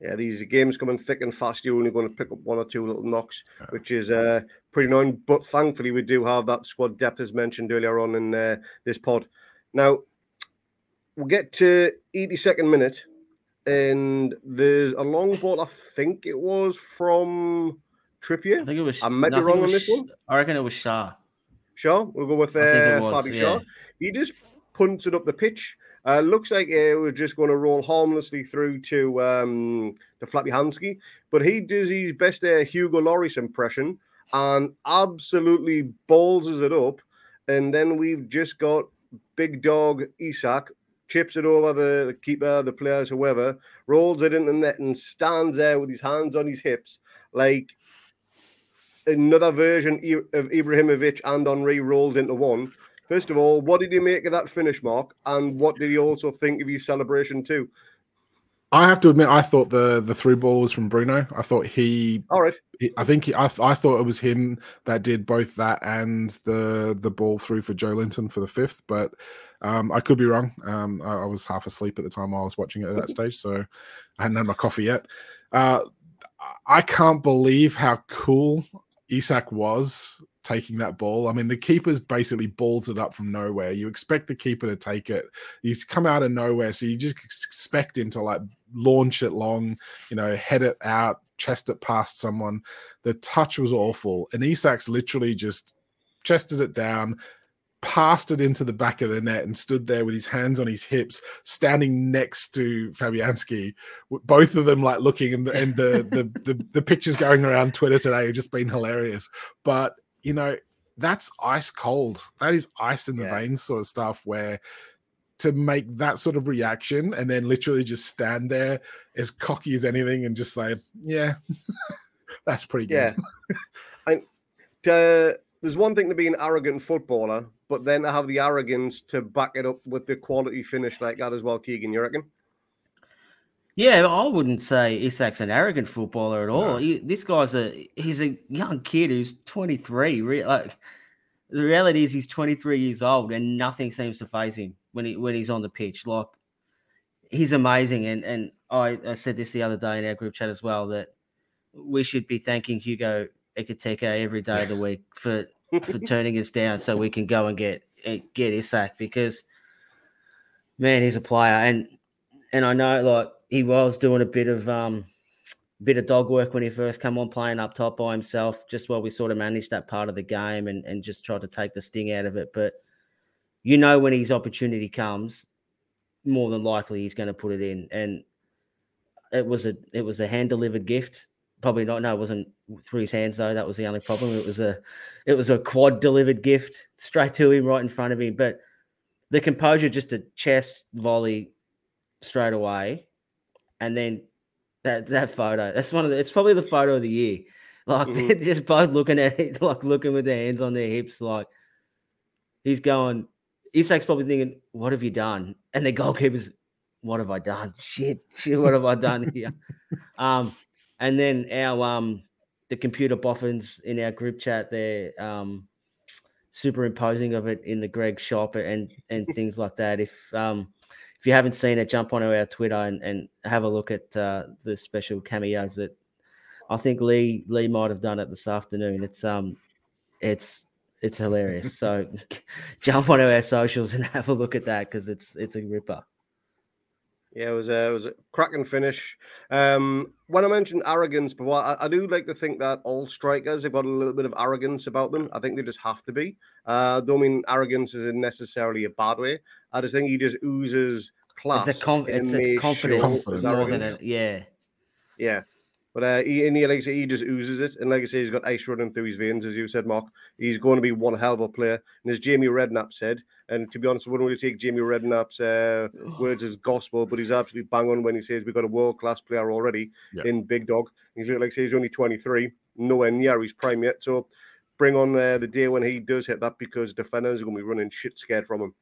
yeah, these games coming thick and fast. You're only going to pick up one or two little knocks, yeah. which is uh, pretty annoying. But thankfully, we do have that squad depth, as mentioned earlier on in uh, this pod. Now, we'll get to 82nd minute, and there's a long ball. I think it was from Trippier. I think it was. I might be wrong on this one. I reckon it was Schär. Schär. We'll go with uh, was, Fabi yeah. Schär. He just punted up the pitch. Uh, looks like uh, we're just going to roll harmlessly through to um, to Fabianski, but he does his best uh, Hugo Lloris impression and absolutely balls it up. And then we've just got big dog Isak chips it over the, the keeper, the players, whoever, rolls it in the net and stands there with his hands on his hips like another version of Ibrahimovic and Henry rolled into one. First of all, what did you make of that finish, Mark? And what did you also think of his celebration too? I have to admit, I thought the the through ball was from Bruno. I thought he. All right. He, I think he, I, I thought it was him that did both that and the the ball through for Joelinton for the fifth, but um, I could be wrong. Um, I, I, was half asleep at the time I was watching it at that stage, so I hadn't had my coffee yet. Uh, I can't believe how cool Isak was taking that ball. I mean, the keeper's basically balls it up from nowhere. You expect the keeper to take it. He's come out of nowhere, so you just expect him to like launch it long, you know, head it out, chest it past someone. The touch was awful, and Isak's literally just chested it down, passed it into the back of the net and stood there with his hands on his hips, standing next to Fabianski. Both of them like looking, and the and the the, the, the pictures going around Twitter today have just been hilarious. But you know, that's ice cold. That is ice in the yeah. veins sort of stuff where to make that sort of reaction and then literally just stand there as cocky as anything and just say, yeah, that's pretty good. Yeah. and uh, there's one thing to be an arrogant footballer, but then to have the arrogance to back it up with the quality finish like that as well, Keegan, you reckon? Yeah, I wouldn't say Isak's an arrogant footballer at all. No. He, this guy's a he's a young kid who's 23. Re, like, the reality is he's 23 years old and nothing seems to phase him when he when he's on the pitch. Like he's amazing. And and I, I said this the other day in our group chat as well that we should be thanking Hugo Ekitike every day of the week for for turning us down so we can go and get eh, get Isak because man, he's a player and and I know like he was doing a bit of um bit of dog work when he first came on playing up top by himself, just while we sort of managed that part of the game and, and just tried to take the sting out of it. But you know when his opportunity comes, more than likely he's going to put it in. And it was a it was a hand delivered gift. Probably not. No, it wasn't through his hands though. That was the only problem. It was a it was a quad delivered gift straight to him, right in front of him. But the composure, just a chest volley straight away, and then that that photo. That's one of the. It's probably the photo of the year. Like mm-hmm. they're just both looking at it, like looking with their hands on their hips, like he's going. Isak's probably thinking, "What have you done?" And the goalkeeper's, "What have I done? Shit, shit, what have I done here?" um, and then our um, the computer boffins in our group chat, they're um, superimposing of it in the Greg shop and and things like that. If um, if you haven't seen it, jump onto our Twitter and, and have a look at uh, the special cameos that I think Lee Lee might have done it this afternoon. It's um, it's it's hilarious. So jump onto our socials and have a look at that because it's it's a ripper. Yeah, it was a, it was a cracking finish. Um, when I mentioned arrogance before, I, I, do like to think that all strikers have got a little bit of arrogance about them. I think they just have to be. Uh, don't mean arrogance isn't necessarily a bad way. I just think he just oozes class. It's a, it's a confidence, confidence more than a, yeah. Yeah. But uh, he, and he, like I say, he just oozes it. And like I say, he's got ice running through his veins, as you said, Mark. He's going to be one hell of a player. And as Jamie Redknapp said, and to be honest, I wouldn't really take Jamie Redknapp's uh, words as gospel, but he's absolutely bang on when he says we've got a world class player already yeah. in Big Dog. He's like I say, he's only 23, nowhere near his prime yet. So bring on uh, the day when he does hit that because defenders are going to be running shit scared from him.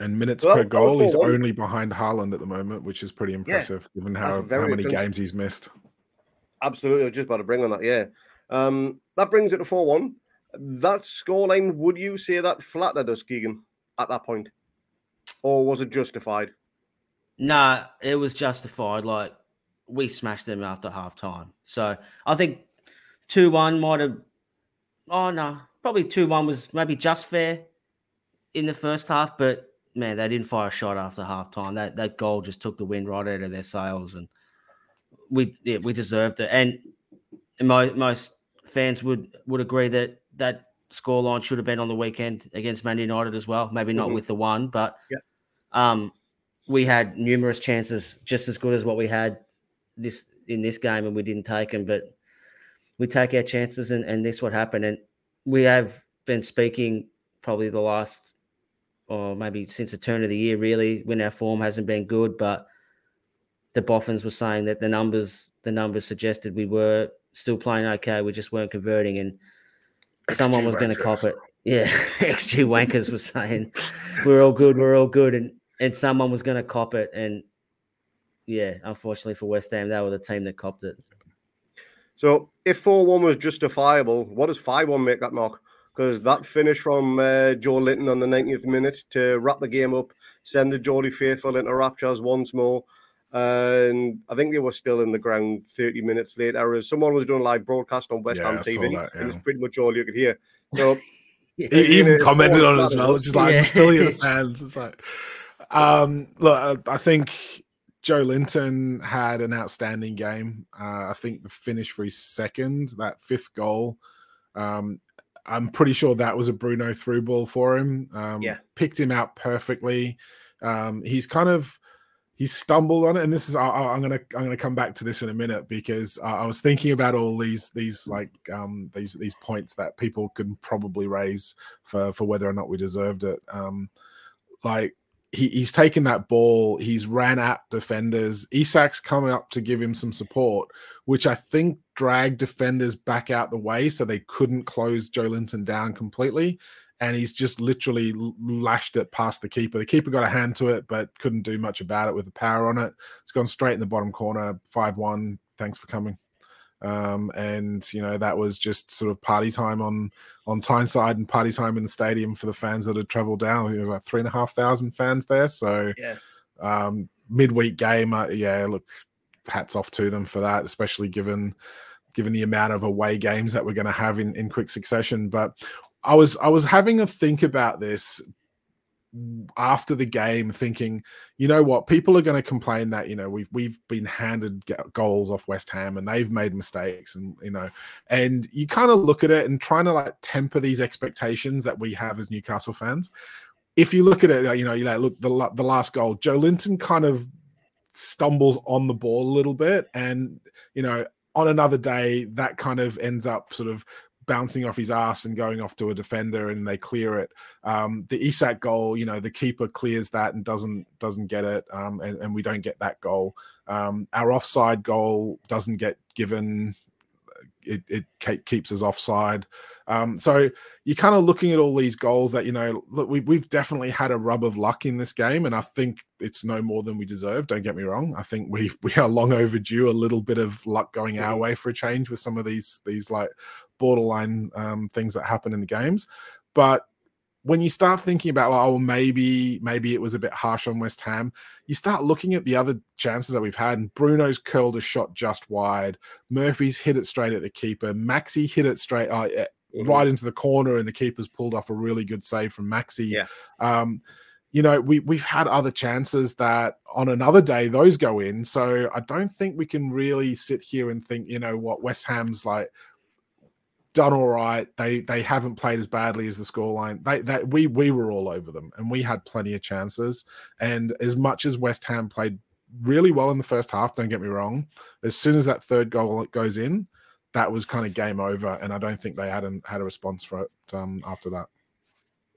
And minutes well, per goal, he's only behind Haaland at the moment, which is pretty impressive yeah, given how, how many games he's missed. Absolutely. I was just about to bring on that. Yeah. Um, that brings it to 4 1. That scoreline, would you say that flattered us, Keegan, at that point? Or was it justified? Nah, it was justified. Like, we smashed them after half time. So I think 2 1 might have. Oh, no. Probably 2 1 was maybe just fair in the first half, but man, they didn't fire a shot after half time. That, that goal just took the wind right out of their sails. And we yeah, we deserved it, and most most fans would would agree that that scoreline should have been on the weekend against Man United as well. Maybe not mm-hmm. with the one, but yeah. um, we had numerous chances just as good as what we had this in this game, and we didn't take them. But we take our chances, and, and this what happened. And we have been speaking probably the last, or maybe since the turn of the year, really, when our form hasn't been good, but the Boffins were saying that the numbers the numbers suggested we were still playing okay, we just weren't converting, and XG someone was going to cop it. Yeah, XG wankers was saying we're all good, we're all good, and and someone was going to cop it, and yeah, unfortunately for West Ham, they were the team that copped it. So if four one was justifiable, what does five one make that mark? Because that finish from uh, Joelinton on the 90th minute to wrap the game up, send the Geordie faithful into raptures once more and I think they were still in the ground 30 minutes later. As someone was doing a live broadcast on West yeah, Ham TV, that, yeah. and it's pretty much all you could hear. So he even commented on it as well, It's just like yeah. still hear the fans. It's like, um, look, I think Joelinton had an outstanding game. Uh, I think the finish for his second, that fifth goal. Um, I'm pretty sure that was a Bruno through ball for him. Um, yeah, picked him out perfectly. Um, he's kind of he stumbled on it. And this is I, am gonna i'm gonna come back to this in a minute because uh, i was thinking about all these these like um these these points that people could probably raise for for whether or not we deserved it. Um like he, he's taken that ball he's ran at defenders. Isak's coming up to give him some support which i think dragged defenders back out the way so they couldn't close Joelinton down completely and he's just literally lashed it past the keeper. The keeper got a hand to it, but couldn't do much about it with the power on it. It's gone straight in the bottom corner, 5 1. Thanks for coming. Um, and you know that was just sort of party time on on Tyneside and party time in the stadium for the fans that had travelled down. There know, about three and a half thousand fans there. So yeah, um, midweek game. Uh, yeah, look, hats off to them for that, especially given given the amount of away games that we're going to have in in quick succession. But I was I was having a think about this after the game thinking you know what? People are going to complain that you know we've we've been handed goals off West Ham and they've made mistakes and you know and you kind of look at it and trying to like temper these expectations that we have as Newcastle fans. If you look at it, you know, you know, look the the last goal, Joelinton kind of stumbles on the ball a little bit, and you know, on another day, that kind of ends up sort of bouncing off his ass and going off to a defender and they clear it. Um, the Isak goal, you know, the keeper clears that and doesn't doesn't get it, um, and, and, we don't get that goal. Um, our offside goal doesn't get given. It, it keeps us offside. Um, so you're kind of looking at all these goals that you know. Look, we, we've definitely had a rub of luck in this game, and I think it's no more than we deserve. Don't get me wrong. I think we we are long overdue a little bit of luck going our way for a change with some of these these like borderline um, things that happen in the games. But when you start thinking about like, oh maybe maybe it was a bit harsh on West Ham, you start looking at the other chances that we've had. And Bruno's curled a shot just wide. Murphy's hit it straight at the keeper. Maxi hit it straight uh, mm-hmm. right into the corner, and the keeper's pulled off a really good save from Maxi. Yeah. Um, you know, we we've had other chances that on another day those go in. So I don't think we can really sit here and think, you know, what West Ham's like done all right. They they haven't played as badly as the scoreline. They that we we were all over them and we had plenty of chances. And as much as West Ham played really well in the first half, don't get me wrong, as soon as that third goal goes in, that was kind of game over. And I don't think they hadn't had a response for it um, after that.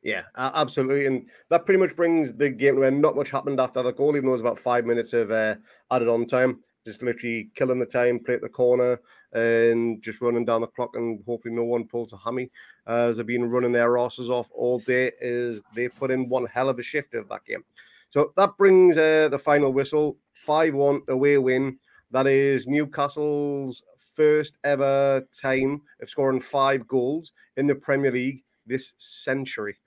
Yeah, absolutely, and that pretty much brings the game where not much happened after the goal, even though it was about five minutes of uh, added on time just literally killing the time, play at the corner, and just running down the clock, and hopefully no one pulls a hammy. As they've been running their asses off all day, is they put in one hell of a shift of that game. So that brings uh, the final whistle, five-one away win. That is Newcastle's first ever time of scoring five goals in the Premier League this century,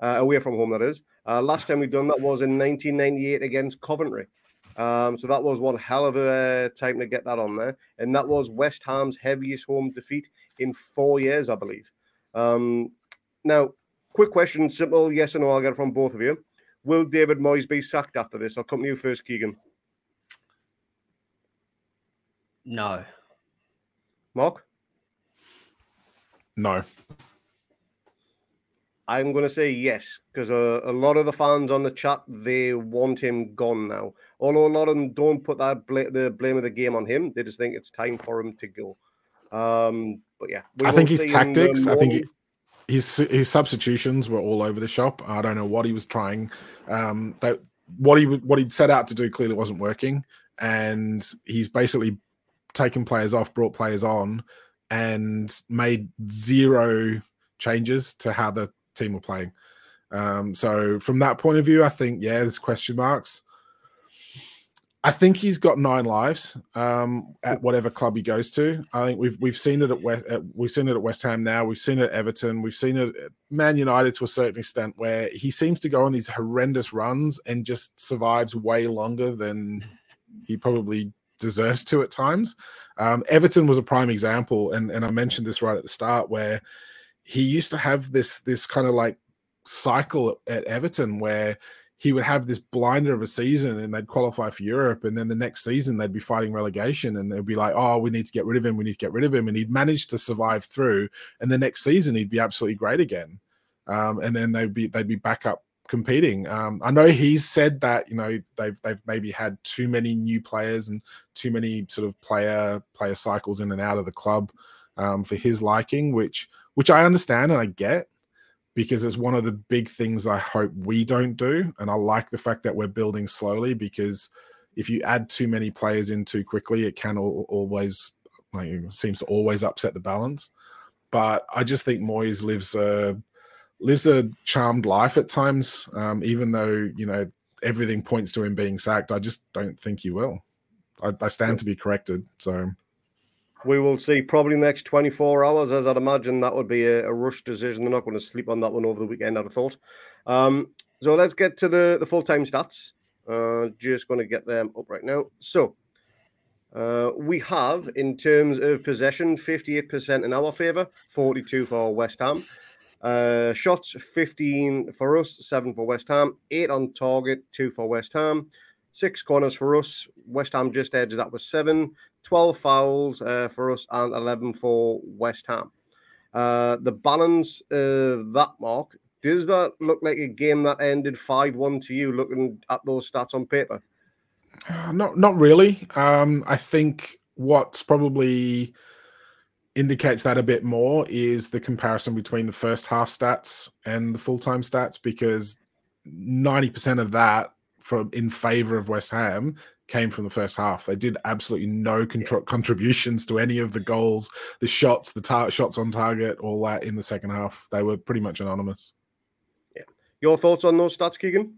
uh, away from home. That is. Uh, last time we've done that was in 1998 against Coventry. Um, so that was one hell of a uh, time to get that on there. And that was West Ham's heaviest home defeat in four years, I believe. Um, now, quick question, simple yes or no, I'll get it from both of you. Will David Moyes be sacked after this? I'll come to you first, Keegan. No. Mark? No. I'm going to say yes because a, a, lot of the fans on the chat they want him gone now. Although a lot of them don't put that bl- the blame of the game on him, they just think it's time for him to go. Um, but yeah, I think his tactics. I think he, his his substitutions were all over the shop. I don't know what he was trying. Um, that what he what he'd set out to do clearly wasn't working, and he's basically taken players off, brought players on, and made zero changes to how the team were playing. Um, so from that point of view, I think yeah, there's question marks. I think he's got nine lives um, at whatever club he goes to. I think we've we've seen it at West at, we've seen it at West Ham now. We've seen it at Everton. We've seen it at Man United to a certain extent, where he seems to go on these horrendous runs and just survives way longer than he probably deserves to at times. Um, Everton was a prime example, and and I mentioned this right at the start where he used to have this this kind of like cycle at Everton where he would have this blinder of a season and they'd qualify for Europe. And then the next season they'd be fighting relegation and they'd be like, oh, we need to get rid of him. We need to get rid of him. And he'd manage to survive through. And the next season he'd be absolutely great again. Um, and then they'd be they'd be back up competing. Um, I know he's said that, you know, they've they've maybe had too many new players and too many sort of player player cycles in and out of the club um, for his liking, which which I understand and I get because it's one of the big things I hope we don't do. And I like the fact that we're building slowly because if you add too many players in too quickly, it can always like seems to always upset the balance. But I just think Moyes lives a lives a charmed life at times, um, even though you know everything points to him being sacked. I just don't think he will. I, I stand to be corrected. So we will see probably the next 24 hours, as I'd imagine that would be a, a rush decision. They're not going to sleep on that one over the weekend, I'd have thought. Um, so let's get to the, the full time stats. Uh, just going to get them up right now. So uh, we have, in terms of possession, 58% in our favour, 42 for West Ham. Uh, shots 15 for us, seven for West Ham, eight on target, two for West Ham, six corners for us. West Ham just edged that was seven, 12 fouls uh, for us and 11 for West Ham. Uh, the balance of that mark Does that look like a game that ended 5 1 to you, looking at those stats on paper? Uh, not, not really. Um, I think what's probably indicates that a bit more is the comparison between the first half stats and the full time stats because 90% of that from in favor of West Ham came from the first half. They did absolutely no contr- contributions to any of the goals, the shots, the tar- shots on target, all that in the second half. They were pretty much anonymous. Yeah. Your thoughts on those stats, Keegan?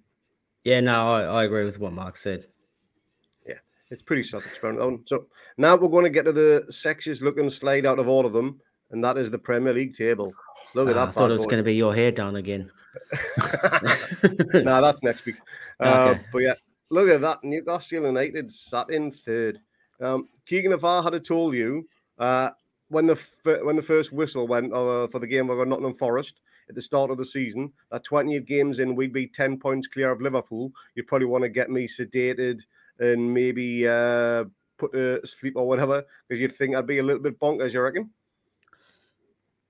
Yeah, no, I, I agree with what Mark said. Yeah, it's pretty self-explanatory. So now we're going to get to the sexiest looking slide out of all of them, and that is the Premier League table. Look at Uh, that. I thought it was going to be your hair down again. no, that's next week. Uh, Okay. But yeah, look at that. Newcastle United sat in third. Um, Keegan, if I had told you uh, when the f- when the first whistle went uh, for the game over Nottingham Forest at the start of the season, that 28 games in, we'd be 10 points clear of Liverpool. You'd probably want to get me sedated and maybe uh, put to sleep or whatever because you'd think I'd be a little bit bonkers, you reckon?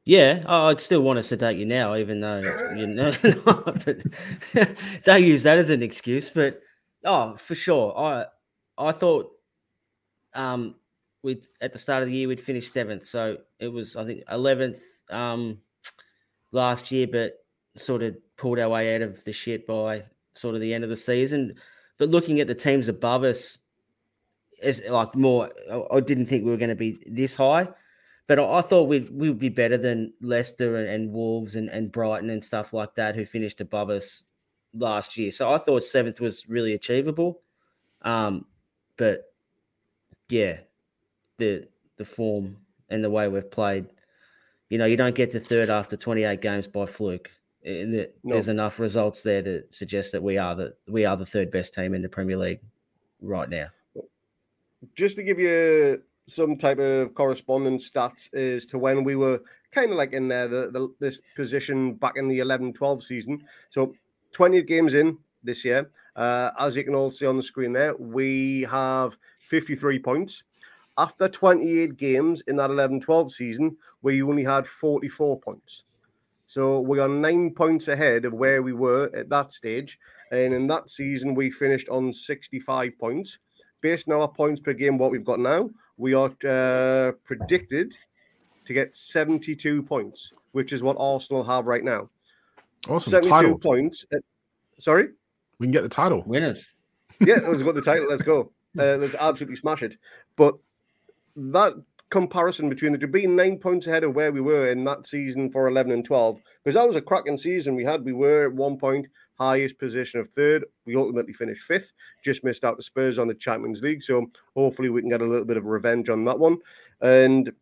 Yeah, I'd still want to sedate you now, even though you know. but don't use that as an excuse. But oh, for sure, I I thought um we at the start of the year we'd finish seventh, so it was I think eleventh um last year, but sort of pulled our way out of the shit by sort of the end of the season. But looking at the teams above us, is like more. I didn't think we were going to be this high but I, I thought we'd we would be better than Leicester and, and Wolves and, and Brighton and stuff like that, who finished above us last year. So I thought seventh was really achievable. Um, but yeah, the the form and the way we've played, you know, you don't get to third after 28 games by fluke. And the, No. There's enough results there to suggest that we are the we are the third best team in the Premier League right now. just to give you some type of correspondence stats as to when we were kind of like in there, the, the, this position back in the 11 12 season. So 28 games in this year. Uh, as you can all see on the screen there, we have 53 points. After 28 games in that 11 12 season, we only had 44 points. So we are nine points ahead of where we were at that stage. And in that season, we finished on 65 points based on our points per game, what we've got now, we are uh, predicted to get 72 points, which is what Arsenal have right now. Awesome. 72 Title. points. Uh, sorry? We can get the title. Winners. Yeah, let's got the title. Let's go. Uh, let's absolutely smash it. But that comparison between the two being nine points ahead of where we were in that season for 11 and 12, because that was a cracking season we had. We were at one point highest position of third. We ultimately finished fifth, just missed out the Spurs on the Champions League. So hopefully we can get a little bit of revenge on that one. And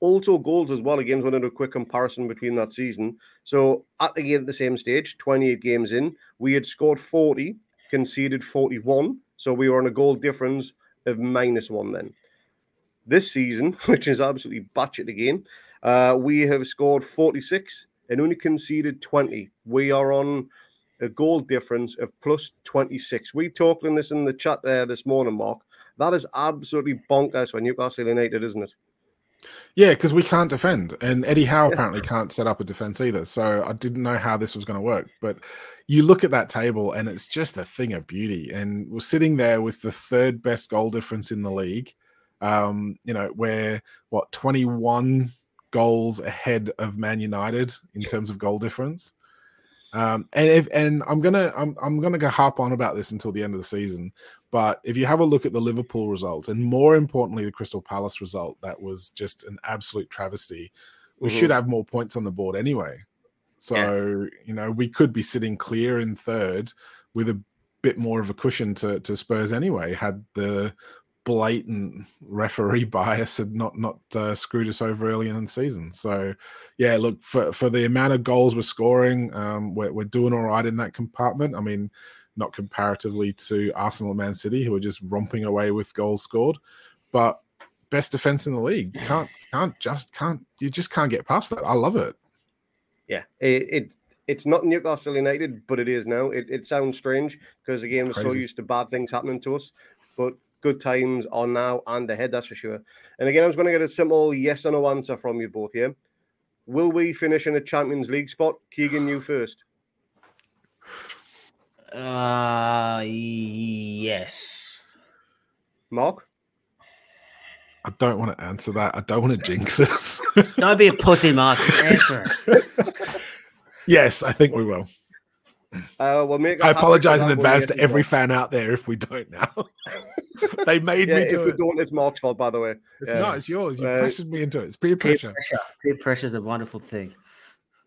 also goals as well. Again, wanted a quick comparison between that season. So at again at the same stage, 28 games in, we had scored 40, conceded 41. So we were on a goal difference of minus one then. This season, which is absolutely batshit again, uh, we have scored 46 and only conceded 20. We are on a goal difference of plus 26. We talked in this in the chat there this morning, Mark. That is absolutely bonkers for Newcastle United, isn't it? Yeah, because we can't defend, and Eddie Howe apparently can't set up a defense either. So I didn't know how this was going to work. But you look at that table, and it's just a thing of beauty. And we're sitting there with the third best goal difference in the league. Um, you know, we're what twenty one goals ahead of Man United in terms of goal difference. Um, and if and I'm gonna I'm I'm gonna go harp on about this until the end of the season. But if you have a look at the Liverpool result, and more importantly, the Crystal Palace result, that was just an absolute travesty. We Mhm. should have more points on the board anyway. So, you know, we could be sitting clear in third with a bit more of a cushion to, to Spurs anyway, had the blatant referee bias had not not uh, screwed us over early in the season. So, yeah, look for for the amount of goals we're scoring, um, we're we're doing all right in that compartment. I mean, not comparatively to Arsenal and Man City, who are just romping away with goals scored, but best defense in the league. You can't can't just can't you just can't get past that. I love it. Yeah, it, it it's not Newcastle United, but it is now. It, it sounds strange because again, we're so used to bad things happening to us, but good times are now and ahead. That's for sure. And again, I was going to get a simple yes or no answer from you both here. Will we finish in a Champions League spot? Keegan, you first. Uh, yes. Mark? I don't want to answer that. I don't want to jinx us. Don't be a pussy, Mark. Answer it. yes, I think we will. Uh, we'll make. I apologize in advance to every fan out there if we don't now. they made yeah, me do if we it. don't, it's Mark's fault, by the way. It's Yeah. not. It's yours. You Uh, pressured me into it. It's peer Peer pressure. pressure. Peer pressure is a wonderful thing.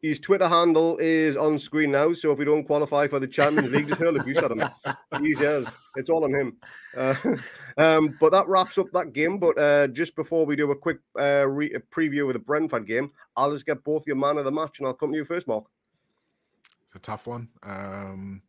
His Twitter handle is on screen now, so if we don't qualify for the Champions League, just hurl abuse at him. Easy as. It's all on him. Uh, um, but that wraps up that game. But uh, just before we do a quick uh, re- a preview of the Brentford game, I'll just get both your man of the match, and I'll come to you first, Mark. It's a tough one. Um,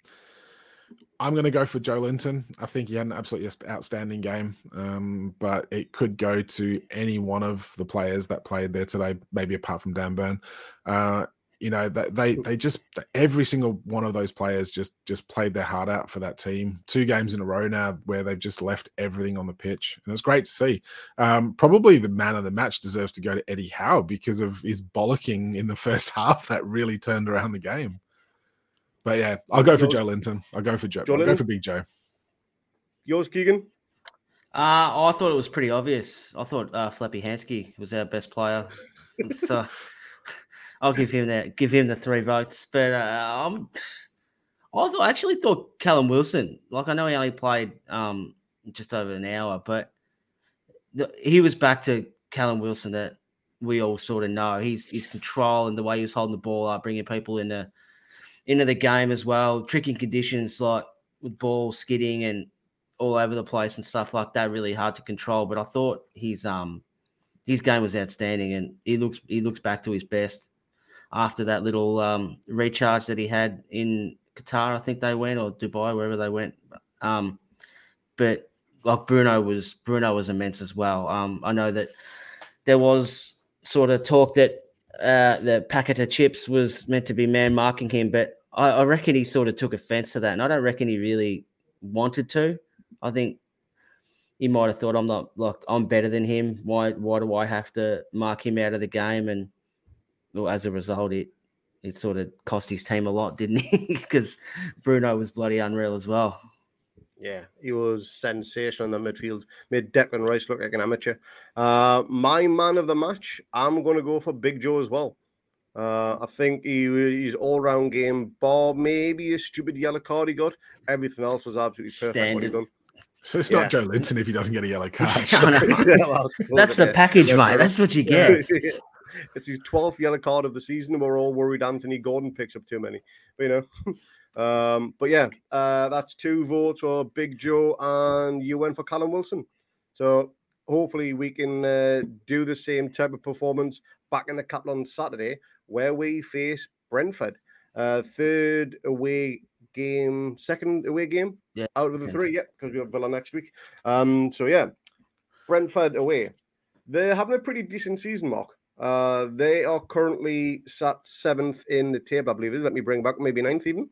I'm going to go for Joelinton. I think he had an absolutely outstanding game, um, but it could go to any one of the players that played there today, maybe apart from Dan Burn. Uh, you know, they they just every single one of those players just just played their heart out for that team. Two games in a row now where they've just left everything on the pitch, and it's great to see. Um, probably the man of the match deserves to go to Eddie Howe because of his bollocking in the first half that really turned around the game. But yeah, I'll go for Yours- Joelinton. I'll go for Joe. Joe I'll go for Big Joe. Yours, Keegan? Uh, I thought it was pretty obvious. I thought uh, Flappy Hansky was our best player, so I'll give him that. Give him the three votes. But uh, um, I thought, I actually thought Callum Wilson. Like I know he only played um, just over an hour, but the, he was back to Callum Wilson that we all sort of know. He's his control and the way he was holding the ball up, bringing people into into the game as well. Tricky conditions like with ball skidding and all over the place and stuff like that. Really hard to control. But I thought his um his game was outstanding, and he looks he looks back to his best after that little um, recharge that he had in Qatar. I think they went or Dubai, wherever they went. Um, but like Bruno was Bruno was immense as well. Um, I know that there was sort of talk that uh, the packet of chips was meant to be man marking him, but I, I reckon he sort of took offense to that, and I don't reckon he really wanted to. I think he might have thought I'm not like I'm better than him. Why why do I have to mark him out of the game? And well, as a result, it it sort of cost his team a lot, didn't he? Because Bruno was bloody unreal as well. Yeah, he was sensational in the midfield. Made Declan Rice look like an amateur. Uh, my man of the match, I'm going to go for Big Joe as well. Uh, I think he his all round game, bar maybe a stupid yellow card he got. Everything else was absolutely perfect. What he Standard. done. So it's Yeah. not Joelinton if he doesn't get a yellow card. I know. Yeah, well, That's the yeah. package, Yeah, mate. That's what you get. it's his 12th yellow card of the season, and we're all worried Anthony Gordon picks up too many. But, you know, um, but yeah, uh, that's two votes for Big Joe, and you went for Callum Wilson. So hopefully we can uh, do the same type of performance back in the capital on Saturday, where we face Brentford. Uh, third away game, second away game Yeah, out of the three, yeah, because we have Villa next week. Um, so yeah, Brentford away. They're having a pretty decent season, Mark. Uh, they are currently sat seventh in the table, I believe. it is. Let me bring back maybe ninth even.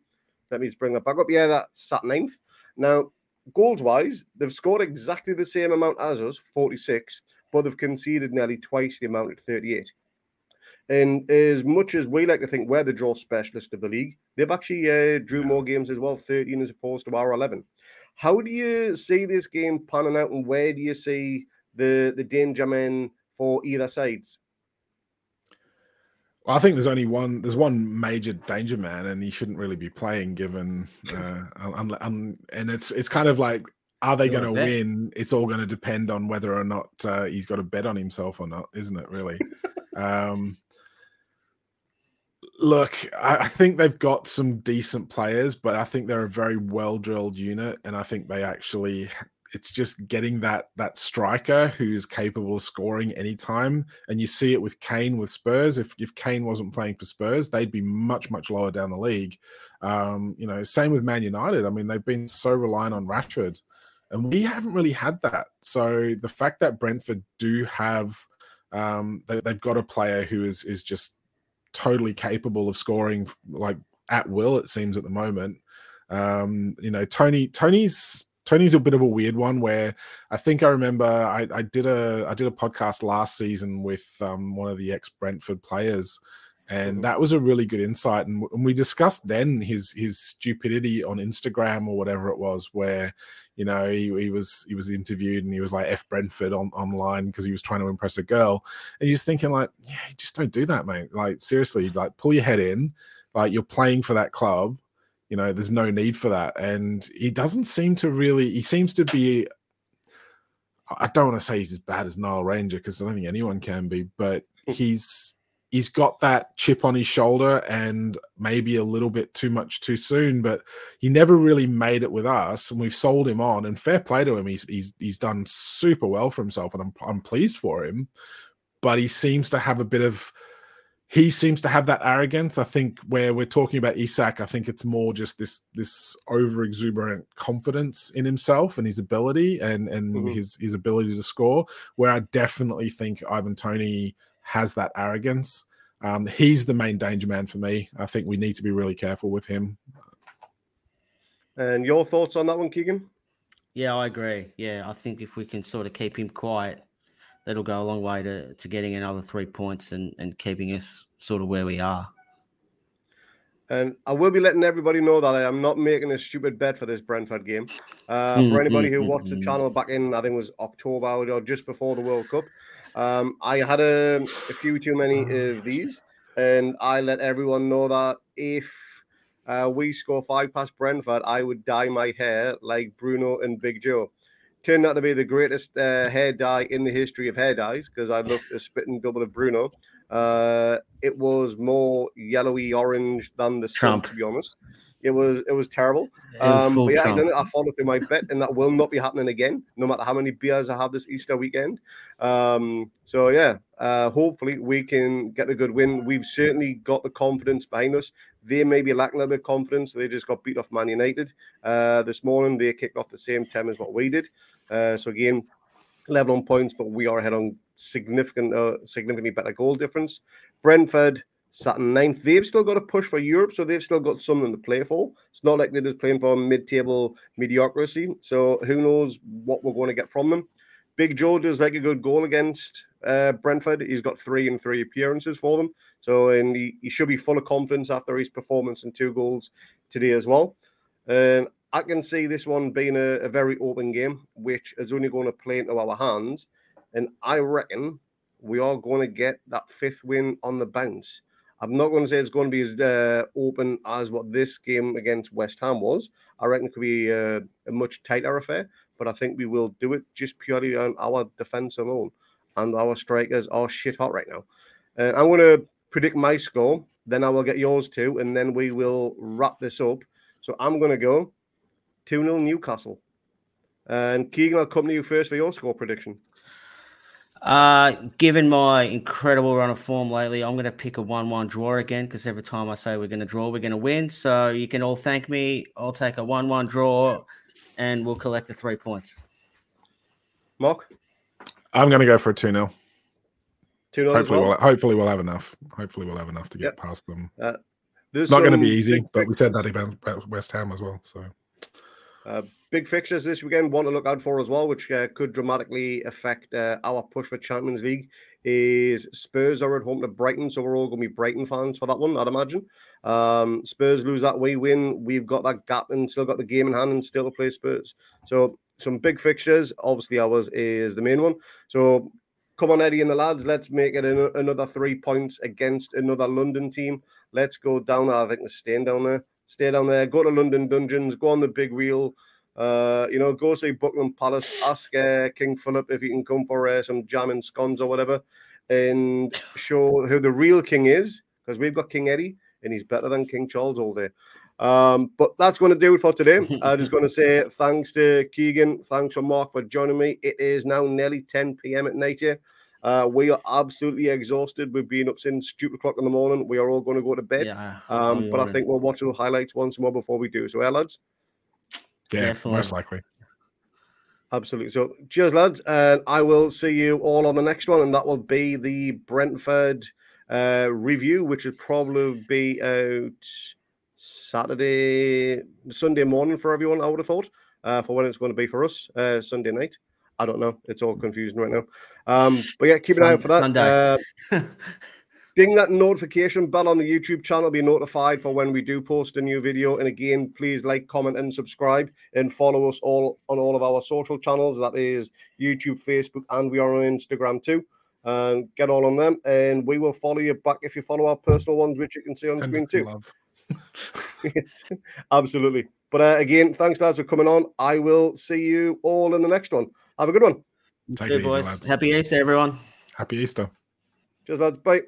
Let me just bring that back up. Yeah, that's sat ninth. Now, goals wise, they've scored exactly the same amount as us, 46, but they've conceded nearly twice the amount at 38. And as much as we like to think we're the draw specialist of the league, they've actually uh, drew more games as well, 13 as opposed to our 11. How do you see this game panning out, and where do you see the the danger men for either sides? Well, I think there's only one. There's one major danger man, and he shouldn't really be playing. Given, uh, un, un, and it's it's kind of like, are they going to win? It's all going to depend on whether or not uh, he's got a bet on himself or not, isn't it? Really. um, look, I, think they've got some decent players, but I think they're a very well drilled unit, and I think they actually. It's just getting that that striker who is capable of scoring anytime, and you see it with Kane with Spurs. If if Kane wasn't playing for Spurs, they'd be much much lower down the league. Um, you know, same with Man United. I mean, they've been so reliant on Rashford, and we haven't really had that. So the fact that Brentford do have, um, they, they've got a player who is is just totally capable of scoring like at will. It seems at the moment. Um, you know, Toney Toney's Toney's a bit of a weird one where I think I remember I, I did a I did a podcast last season with um, one of the ex Brentford players, and that was a really good insight. And, and, we discussed then his his stupidity on Instagram or whatever it was, where you know he, he was he was interviewed and he was like F Brentford on online because he was trying to impress a girl, and you're just thinking like, yeah, just don't do that, mate. Like seriously, like pull your head in, like you're playing for that club. You know, there's no need for that, and he doesn't seem to really. He seems to be I don't want to say he's as bad as Nile Ranger because I don't think anyone can be, but he's he's got that chip on his shoulder and maybe a little bit too much too soon, but he never really made it with us, and we've sold him on. And fair play to him, he's he's he's done super well for himself, and I'm I'm pleased for him. But he seems to have a bit of he seems to have that arrogance. I think where we're talking about Isak, I think it's more just this this over exuberant confidence in himself and his ability and and mm-hmm. his his ability to score. Where I definitely think Ivan Toney has that arrogance. Um, he's the main danger man for me. I think we need to be really careful with him. And your thoughts on that one, Keegan? Yeah, I agree. Yeah, I think if we can sort of keep him quiet, that'll go a long way to, to getting another three points and, and keeping us sort of where we are. And I will be letting everybody know that I am not making a stupid bet for this Brentford game. Uh, mm, for anybody mm, who mm, watched the channel back in, I think it was October or just before the World Cup, um, I had a, a, few too many of these, and I let everyone know that if uh, we score five past Brentford, I would dye my hair like Bruno and Big Joe. Turned out to be the greatest uh, hair dye in the history of hair dyes because I looked a spitting double of Bruno. Uh, it was more yellowy orange than the sun, to be honest. It was it was terrible. Um, but yeah, I, I followed through my bet, and that will not be happening again, no matter how many beers I have this Easter weekend. Um, so yeah, uh, hopefully we can get a good win. We've certainly got the confidence behind us. They may be lacking a bit of confidence. They just got beat off Man United uh, this morning. They kicked off the same time as what we did. Uh, so again, level on points, but we are ahead on significant, uh, significantly better goal difference. Brentford sat in ninth. They've still got to push for Europe, so they've still got something to play for. It's not like they're just playing for mid-table mediocrity. So who knows what we're going to get from them. Big Joe does like a good goal against uh, Brentford. He's got three and three appearances for them. So and he, he should be full of confidence after his performance and two goals today as well. And I can see this one being a, a very open game, which is only going to play into our hands. And I reckon we are going to get that fifth win on the bounce. I'm not going to say it's going to be as uh, open as what this game against West Ham was. I reckon it could be a, a much tighter affair, but I think we will do it just purely on our defense alone. And our strikers are shit hot right now. Uh, I'm going to predict my score, then I will get yours too, and then we will wrap this up. So I'm going to go 2 0 Newcastle. And Keegan, I'll come to you first for your score prediction. Uh, given my incredible run of form lately, I'm going to pick a 1 1 draw again because every time I say we're going to draw, we're going to win. So you can all thank me. I'll take a 1 1 draw and we'll collect the three points. Mark? I'm going to go for a 2 0. 2 0. Hopefully, well? we'll, hopefully, we'll have enough. Hopefully, we'll have enough to get yep. past them. Uh, it's not going to be easy, but we said that about West Ham as well. So. Uh, big fixtures this weekend. One to look out for as well, which uh, could dramatically affect uh, our push for Champions League. Is Spurs are at home to Brighton, so we're all going to be Brighton fans for that one, I'd imagine. Um, Spurs lose that, we win. We've got that gap and still got the game in hand and still to play Spurs. So some big fixtures. Obviously, ours is the main one. So come on, Eddie and the lads, let's make it an- another three points against another London team. Let's go down there. I think they're staying down there. Stay down there. Go to London Dungeons. Go on the big wheel. Uh, you know, go see Buckingham Palace. Ask uh, King Philip if he can come for uh, some jam and scones or whatever, and show who the real king is. Because we've got King Eddie, and he's better than King Charles all day. Um, but that's going to do it for today. I'm just going to say thanks to Keegan, thanks to Mark for joining me. It is now nearly 10 p.m. at night here. Uh, we are absolutely exhausted. We've been up since stupid o'clock in the morning. We are all going to go to bed. Yeah, um, but I think we'll watch the highlights once more before we do. So, yeah, lads. Yeah, Definitely. most likely. Absolutely. So, cheers, lads. And I will see you all on the next one. And that will be the Brentford uh, review, which will probably be out Saturday, Sunday morning for everyone, I would have thought. uh, for when it's going to be for us uh, Sunday night. I don't know. It's all confusing right now. Um, but yeah, keep an eye out for that. Sunday. Uh, ding that notification bell on the YouTube channel, be notified for when we do post a new video. And again, please like, comment, and subscribe, and follow us all on all of our social channels. That is YouTube, Facebook, and we are on Instagram too. And get all on them, and we will follow you back if you follow our personal ones, which you can see on Send screen too. love. Absolutely. But uh, again, thanks lads for coming on. I will see you all in the next one. Have a good one. Take Good it easy, boys. lads. Happy Easter, everyone. Happy Easter. Cheers, lads. Bye.